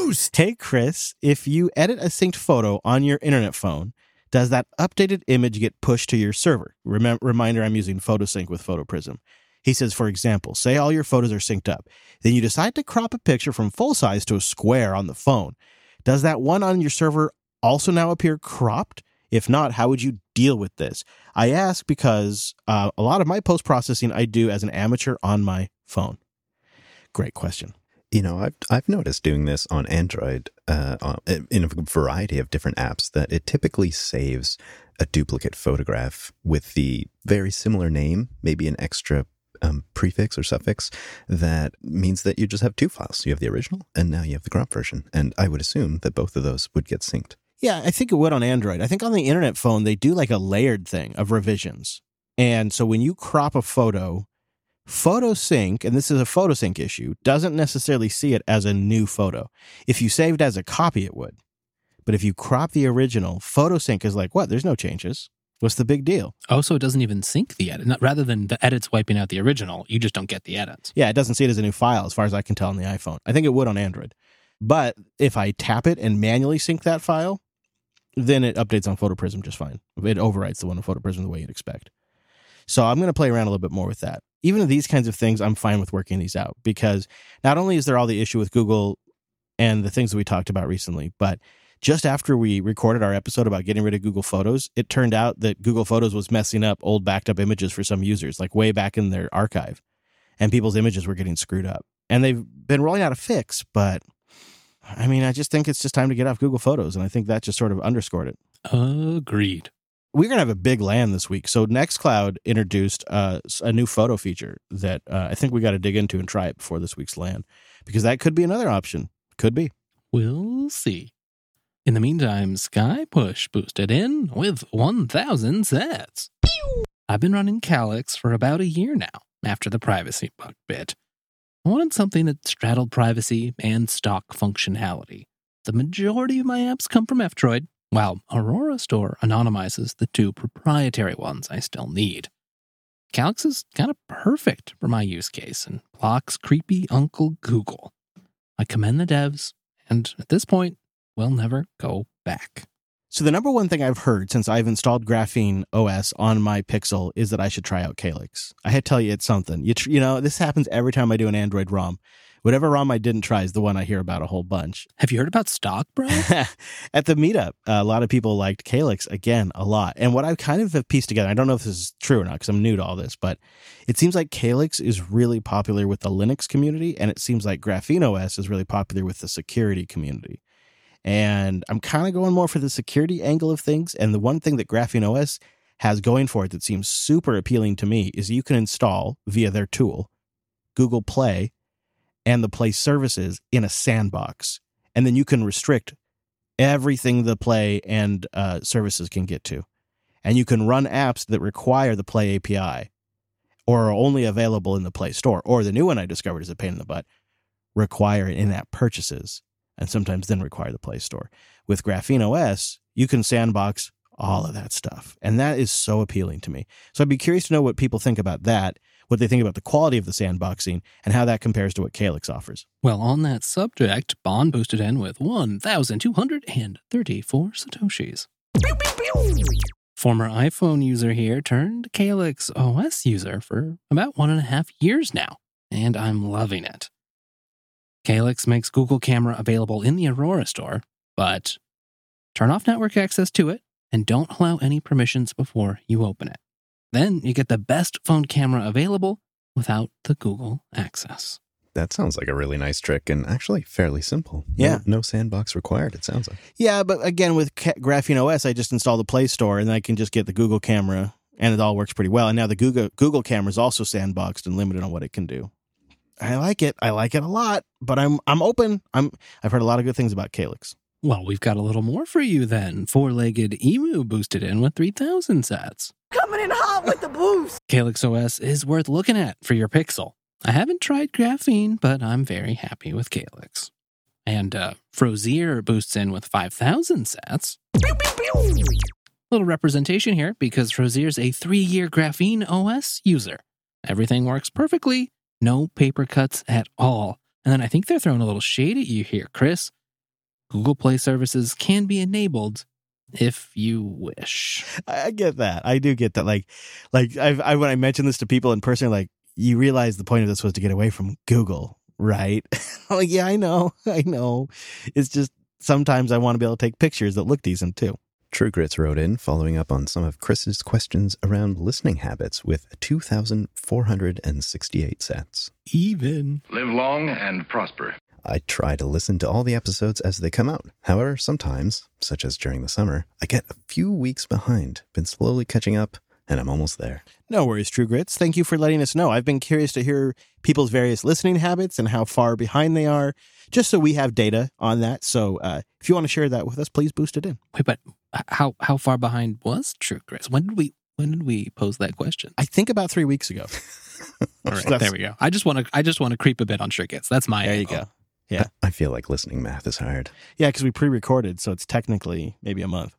Boost! Hey, Chris, if you edit a synced photo on your internet phone, does that updated image get pushed to your server? Remem- reminder, I'm using PhotoSync with PhotoPrism. He says, for example, say all your photos are synced up. Then you decide to crop a picture from full size to a square on the phone. Does that one on your server also now appear cropped? If not, how would you deal with this? I ask because uh, a lot of my post processing I do as an amateur on my phone. Great question. You know, I've I've noticed doing this on Android uh, in a variety of different apps that it typically saves a duplicate photograph with the very similar name, maybe an extra um, prefix or suffix that means that you just have two files. You have the original and now you have the crop version. And I would assume that both of those would get synced. Yeah, I think it would on Android. I think on the internet phone, they do like a layered thing of revisions. And so when you crop a photo, PhotoSync, and this is a PhotoSync issue, doesn't necessarily see it as a new photo. If you saved as a copy, it would. But if you crop the original, PhotoSync is like, what? There's no changes. What's the big deal? Oh, so it doesn't even sync the edit. Not, rather than the edits wiping out the original, you just don't get the edits. Yeah, it doesn't see it as a new file as far as I can tell on the iPhone. I think it would on Android. But if I tap it and manually sync that file, then it updates on PhotoPrism just fine. It overwrites the one on PhotoPrism the way you'd expect. So I'm going to play around a little bit more with that. Even these kinds of things, I'm fine with working these out because not only is there all the issue with Google and the things that we talked about recently, but just after we recorded our episode about getting rid of Google Photos, it turned out that Google Photos was messing up old backed up images for some users, like way back in their archive. And people's images were getting screwed up. And they've been rolling out a fix, but I mean, I just think it's just time to get off Google Photos. And I think that just sort of underscored it. Agreed. We're to have a big land this week. So Nextcloud introduced uh, a new photo feature that uh, I think we got to dig into and try it before this week's land because that could be another option. Could be. We'll see. In the meantime, Sky Push boosted in with 1,000 sats. I've been running Calyx for about a year now after the privacy bug bit. I wanted something that straddled privacy and stock functionality. The majority of my apps come from F Droid, while Aurora Store anonymizes the two proprietary ones I still need. Calyx is kind of perfect for my use case and blocks creepy Uncle Google. I commend the devs, and at this point, we'll never go back. So the number one thing I've heard since I've installed Graphene OS on my Pixel is that I should try out Calyx. I had to tell you it's something. You tr- you know this happens every time I do an Android ROM. Whatever ROM I didn't try is the one I hear about a whole bunch. Have you heard about stock, bro? At the meetup, a lot of people liked Calyx again a lot. And what I kind of have pieced together, I don't know if this is true or not because I'm new to all this, but it seems like Calyx is really popular with the Linux community, and it seems like Graphene OS is really popular with the security community. And I'm kind of going more for the security angle of things. And the one thing that Graphene OS has going for it that seems super appealing to me is you can install via their tool Google Play and the Play services in a sandbox. And then you can restrict everything the Play and uh, services can get to. And you can run apps that require the Play API or are only available in the Play Store. Or the new one I discovered is a pain in the butt require in app purchases and sometimes then require the Play Store. With Graphene OS, you can sandbox all of that stuff. And that is so appealing to me. So I'd be curious to know what people think about that, what they think about the quality of the sandboxing, and how that compares to what Calyx offers. Well, on that subject, Bond boosted in with 1,234 Satoshis. Former iPhone user here turned Calyx OS user for about one and a half years now, and I'm loving it. Calyx makes Google Camera available in the Aurora store, but turn off network access to it and don't allow any permissions before you open it. Then you get the best phone camera available without the Google access. That sounds like a really nice trick and actually fairly simple. Yeah. No, no sandbox required, it sounds like. Yeah, but again, with Ca- Graphene OS, I just install the Play Store and I can just get the Google camera, and it all works pretty well. And now the Google Google camera is also sandboxed and limited on what it can do. I like it. I like it a lot, but I'm I'm open. I'm I've heard a lot of good things about Calyx. Well, we've got a little more for you then. Four legged emu boosted in with 3,000 sats. Coming in hot with the boost. Calyx OS is worth looking at for your Pixel. I haven't tried graphene, but I'm very happy with Calyx. And uh, Frozier boosts in with 5,000 sats. Little representation here because Frozier's a three year graphene OS user. Everything works perfectly, no paper cuts at all. And then I think they're throwing a little shade at you here, Chris. Google Play services can be enabled if you wish. I I get that. I do get that. Like, like I've, I when I mention this to people in person, like you realize the point of this was to get away from Google, right? Like, yeah, I know, I know. It's just sometimes I want to be able to take pictures that look decent too. True Grits wrote in following up on some of Chris's questions around listening habits with 2,468 sats. Even. Live long and prosper. I try to listen to all the episodes as they come out. However, sometimes, such as during the summer, I get a few weeks behind. Been slowly catching up, and I'm almost there. No worries, True Grits. Thank you for letting us know. I've been curious to hear people's various listening habits and how far behind they are, just so we have data on that. So uh, if you want to share that with us, please boost it in. Wait, but how how far behind was True Grits? When did we when did we pose that question? I think about three weeks ago. All right, That's- there we go. I just want to I just want to creep a bit on True Grits. That's my There you go. Yeah. I feel like listening math is hard. Yeah, because we pre-recorded, so it's technically maybe a month.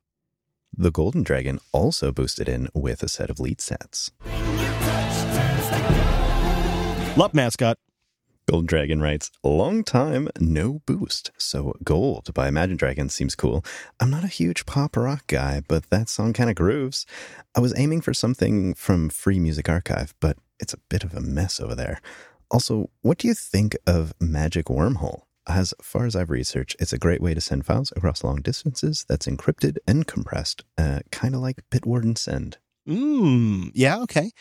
The Golden Dragon also boosted in with a set of lead sats. Lup mascot. Golden Dragon writes, long time, no boost. So Gold by Imagine Dragons seems cool. I'm not a huge pop rock guy, but that song kind of grooves. I was aiming for something from Free Music Archive, but it's a bit of a mess over there. Also, what do you think of Magic Wormhole? As far as I've researched, it's a great way to send files across long distances that's encrypted and compressed, uh, kind of like Bitwarden Send. Mm, yeah, okay.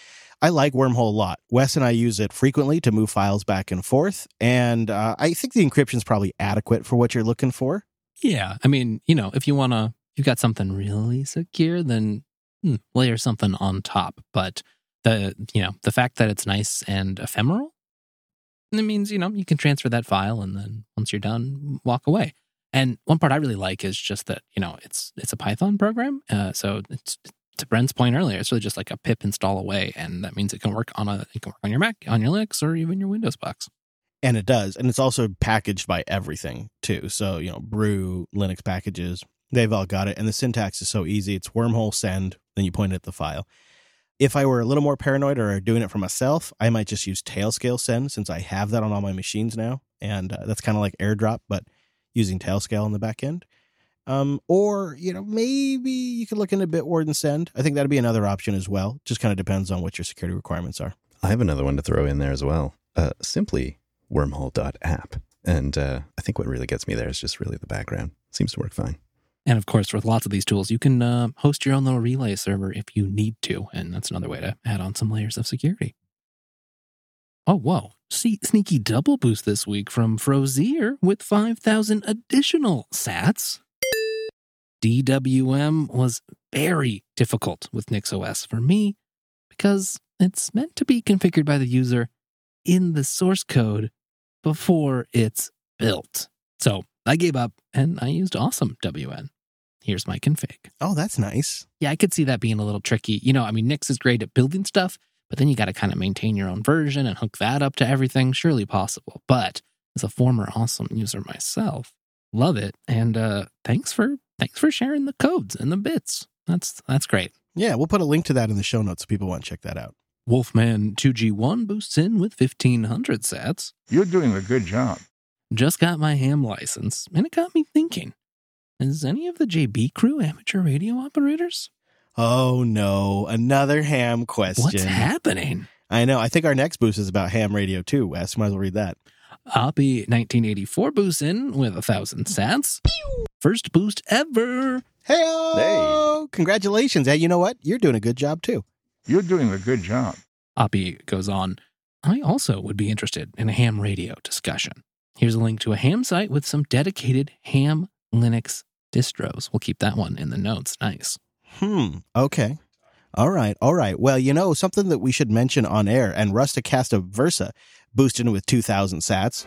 I like Wormhole a lot. Wes and I use it frequently to move files back and forth, and uh, I think the encryption's probably adequate for what you're looking for. Yeah, I mean, you know, if you want to, you've got something really secure, then hmm, layer something on top. But the, you know, the fact that it's nice and ephemeral, it means you know you can transfer that file, and then once you're done, walk away. And one part I really like is just that you know it's it's a Python program, uh, so it's to Brent's point earlier, it's really just like a pip install away, and that means it can work on a it can work on your Mac, on your Linux, or even your Windows box. And it does. And it's also packaged by everything, too. So, you know, Brew, Linux packages, they've all got it. And the syntax is so easy. It's wormhole send, then you point at the file. If I were a little more paranoid or doing it for myself, I might just use Tailscale send since I have that on all my machines now. And uh, that's kind of like airdrop, but using Tailscale in the back end. Um, or, you know, maybe you could look into Bitwarden send. I think that'd be another option as well. Just kind of depends on what your security requirements are. I have another one to throw in there as well. Uh, simply wormhole.app. And uh, I think what really gets me there is just really the background. Seems to work fine. And of course, with lots of these tools, you can uh, host your own little relay server if you need to. And that's another way to add on some layers of security. Oh, whoa. See, sneaky double boost this week from Frozier with 5,000 additional sats. DWM was very difficult with NixOS for me because it's meant to be configured by the user in the source code before it's built. So I gave up and I used Awesome WM. Here's my config. Oh, that's nice. Yeah, I could see that being a little tricky. You know, I mean, Nix is great at building stuff, but then you got to kind of maintain your own version and hook that up to everything. Surely possible. But as a former Awesome user myself, love it. And uh, thanks for thanks for sharing the codes and the bits. That's that's great. Yeah, we'll put a link to that in the show notes so people want to check that out. Wolfman 2G1 boosts in with 1500 sats. You're doing a good job. Just got my ham license, and it got me thinking. Is any of the JB crew amateur radio operators? Oh no, another ham question. What's happening? I know. I think our next boost is about ham radio too, Wes. Might as well read that. Hoppy 1984 boost in with a thousand sats. First boost ever. Hey, congratulations. Hey, you know what? You're doing a good job too. You're doing a good job. Hoppy goes on. I also would be interested in a ham radio discussion. Here's a link to a ham site with some dedicated ham Linux distros. We'll keep that one in the notes. Nice. Hmm. Okay. All right. All right. Well, you know, something that we should mention on air and Rusticasta Versa boosted with 2000 sats.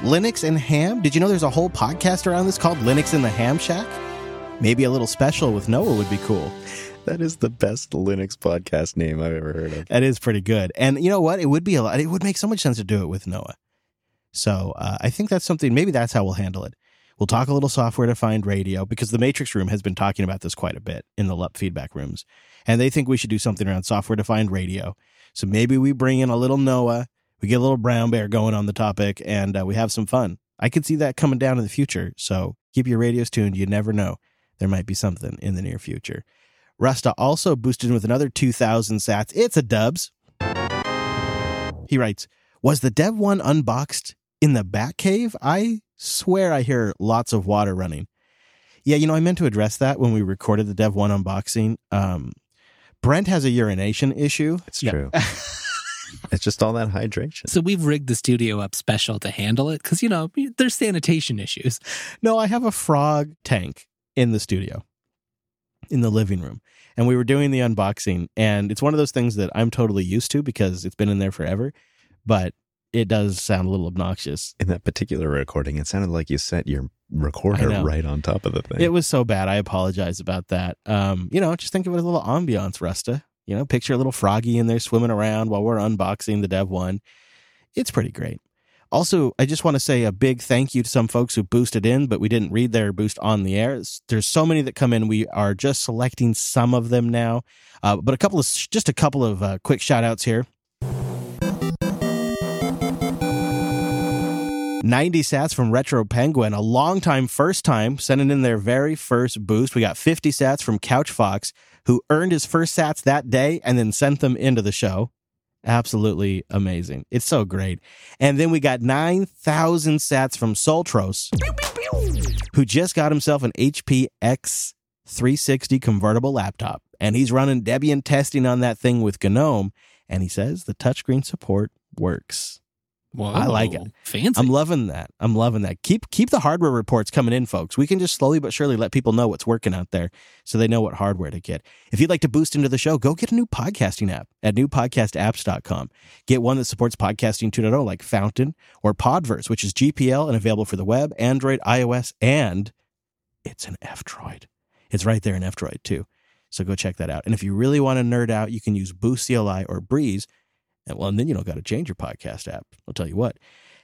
Linux and ham. Did you know there's a whole podcast around this called Linux in the Ham Shack? Maybe a little special with Noah would be cool. That is the best Linux podcast name I've ever heard of. That is pretty good. And you know what? It would be a lot. It would make so much sense to do it with Noah. So uh, I think that's something. Maybe that's how we'll handle it. We'll talk a little software defined radio because the Matrix Room has been talking about this quite a bit in the LUP feedback rooms, and they think we should do something around software defined radio. So maybe we bring in a little Noah, we get a little brown bear going on the topic, and uh, we have some fun. I could see that coming down in the future. So keep your radios tuned. You never know. There might be something in the near future. Rasta also boosted with another 2,000 sats. It's a dubs. He writes, Was the Dev 1 unboxed in the Bat Cave? I swear I hear lots of water running. Yeah, you know, I meant to address that when we recorded the Dev 1 unboxing. Um, Brent has a urination issue. It's true. it's just all that hydration. So we've rigged the studio up special to handle it because, you know, there's sanitation issues. No, I have a frog tank in the studio. in the living room. And we were doing the unboxing, and it's one of those things that I'm totally used to because it's been in there forever, but it does sound a little obnoxious. In that particular recording, it sounded like you set your recorder right on top of the thing. It was so bad. I apologize about that. Um, you know, just think of it as a little ambiance, Rusta. You know, picture a little froggy in there swimming around while we're unboxing the Dev One. It's pretty great. Also, I just want to say a big thank you to some folks who boosted in, but we didn't read their boost on the air. There's so many that come in. We are just selecting some of them now. Uh, but a couple of, just a couple of uh, quick shout outs here. 90 sats from Retro Penguin, a long time, first time, sending in their very first boost. We got 50 sats from Couch Fox, who earned his first sats that day and then sent them into the show. Absolutely amazing. It's so great. And then we got 9,000 sats from Soltros, who just got himself an HP X360 convertible laptop. And he's running Debian testing on that thing with GNOME. And he says the touchscreen support works. Whoa, I like oh, it. Fancy. I'm loving that. I'm loving that. Keep keep the hardware reports coming in, folks. We can just slowly but surely let people know what's working out there so they know what hardware to get. If you'd like to boost into the show, go get a new podcasting app at newpodcastapps.com. Get one that supports podcasting 2.0 like Fountain or Podverse, which is GPL and available for the web, Android, iOS, and it's an F-Droid. It's right there in F-Droid too. So go check that out. And if you really want to nerd out, you can use Boost CLI or Breez and well, and then you don't got to change your podcast app. I'll tell you what.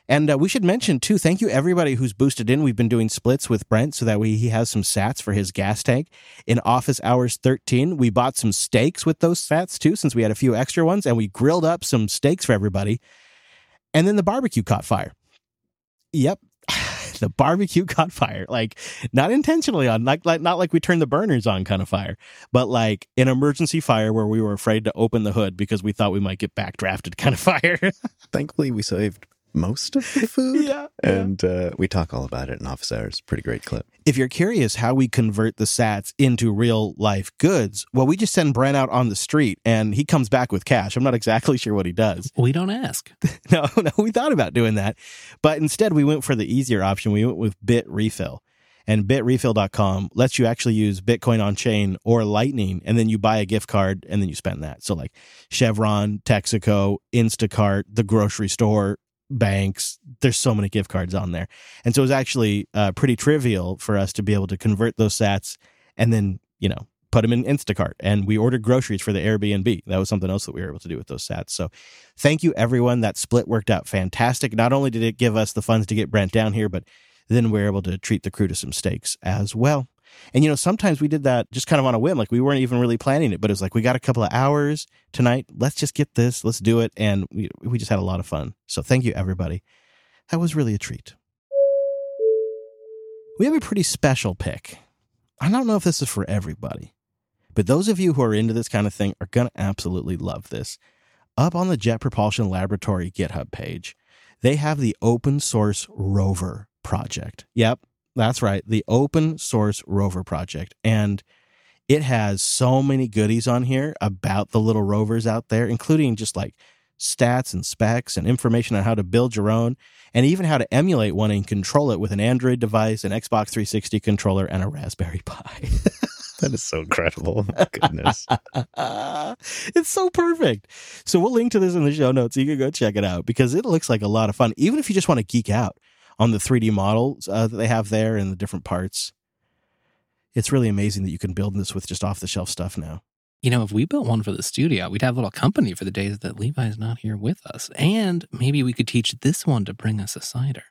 And uh, we should mention too, thank you everybody who's boosted in. We've been doing splits with Brent so that way he has some sats for his gas tank. In office hours 13, we bought some steaks with those sats too, since we had a few extra ones, and we grilled up some steaks for everybody. And then the barbecue caught fire. Yep. The barbecue caught fire. Like not intentionally on, like, like not like we turned the burners on kind of fire, but like an emergency fire where we were afraid to open the hood because we thought we might get backdrafted kind of fire. Thankfully, we saved most of the food. yeah. And uh, we talk all about it in office hours. Pretty great clip. If you're curious how we convert the sats into real life goods, well, we just send Brent out on the street and he comes back with cash. I'm not exactly sure what he does. We don't ask. no, no, we thought about doing that. But instead, we went for the easier option. We went with Bitrefill. And bitrefill.com lets you actually use Bitcoin on chain or Lightning, and then you buy a gift card and then you spend that. So, like Chevron, Texaco, Instacart, the grocery store, banks. There's so many gift cards on there. And so it was actually uh, pretty trivial for us to be able to convert those sats and then, you know, put them in Instacart. And we ordered groceries for the Airbnb. That was something else that we were able to do with those sats. So thank you, everyone. That split worked out fantastic. Not only did it give us the funds to get Brent down here, but then we were able to treat the crew to some steaks as well. And, you know, sometimes we did that just kind of on a whim. Like we weren't even really planning it, but it was like, we got a couple of hours tonight. Let's just get this. Let's do it. And we, we just had a lot of fun. So thank you, everybody. That was really a treat. We have a pretty special pick. I don't know if this is for everybody, but those of you who are into this kind of thing are going to absolutely love this. Up on the Jet Propulsion Laboratory GitHub page, they have the open source rover project. Yep, that's right. The open source rover project. And it has so many goodies on here about the little rovers out there, including just like stats and specs and information on how to build your own and even how to emulate one and control it with an Android device, an Xbox 360 controller, and a Raspberry Pi. that is so incredible. Oh, goodness. it's so perfect. So we'll link to this in the show notes. You can go check it out because it looks like a lot of fun, even if you just want to geek out on the 3D models uh, that they have there and the different parts. It's really amazing that you can build this with just off the shelf stuff now. You know, if we built one for the studio, we'd have a little company for the days that Levi's not here with us. And maybe we could teach this one to bring us a cider.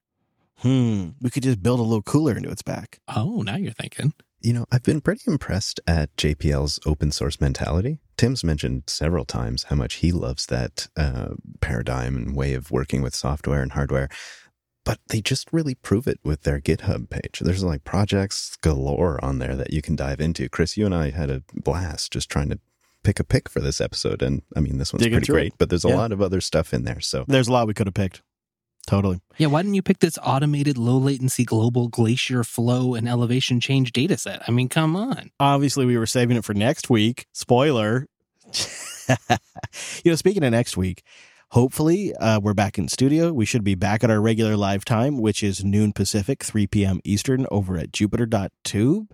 Hmm. We could just build a little cooler into its back. Oh, now you're thinking. You know, I've been pretty impressed at JPL's open source mentality. Tim's mentioned several times how much he loves that uh, paradigm and way of working with software and hardware but they just really prove it with their GitHub page. There's like projects galore on there that you can dive into. Chris, you and I had a blast just trying to pick a pick for this episode. And I mean, this one's Digging pretty great, it. but there's a Yeah. lot of other stuff in there. So There's a lot we could have picked. Totally. Yeah, why didn't you pick this automated low latency global glacier flow and elevation change data set? I mean, come on. Obviously, we were saving it for next week. Spoiler. you know, speaking of next week, hopefully uh, we're back in studio. We should be back at our regular live time, which is noon Pacific, 3 p.m. Eastern over at jupiter.tube.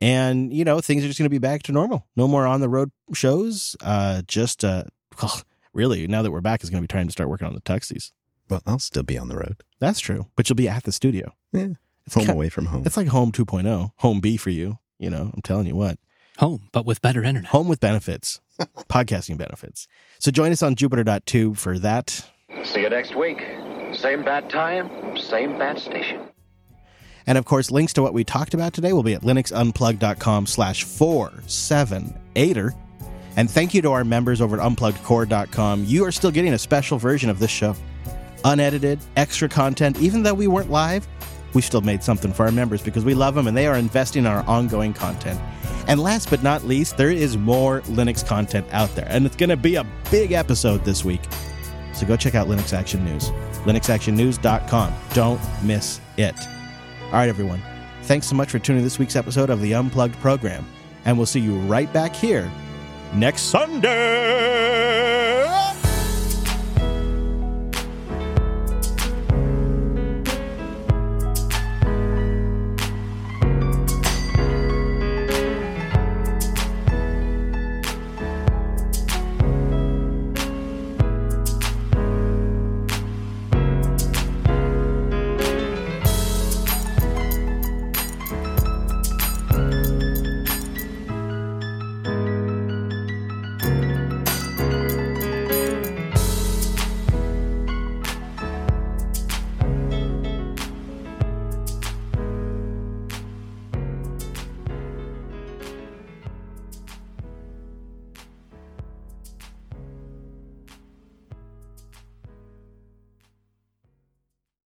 And, you know, things are just going to be back to normal. No more on the road shows. Uh, just, uh, well, really, now that we're back, is going to be trying to start working on the tuxies. Well, I'll still be on the road. That's true. But you'll be at the studio. Yeah. It's Home ki- away from home. It's like home 2.0, home B for you. You know, I'm telling you what. Home, but with better internet. Home with benefits, podcasting benefits. So join us on Jupiter.tube for that. See you next week. Same bad time, same bad station. And of course, links to what we talked about today will be at linuxunplugged.com slash 478er. And thank you to our members over at unpluggedcore.com. You are still getting a special version of this show. Unedited, extra content. Even though we weren't live, we still made something for our members because we love them and they are investing in our ongoing content. And last but not least, there is more Linux content out there. And it's going to be a big episode this week. So go check out Linux Action News. LinuxActionNews.com. Don't miss it. All right, everyone. Thanks so much for tuning in this week's episode of the Unplugged program. And we'll see you right back here next Sunday.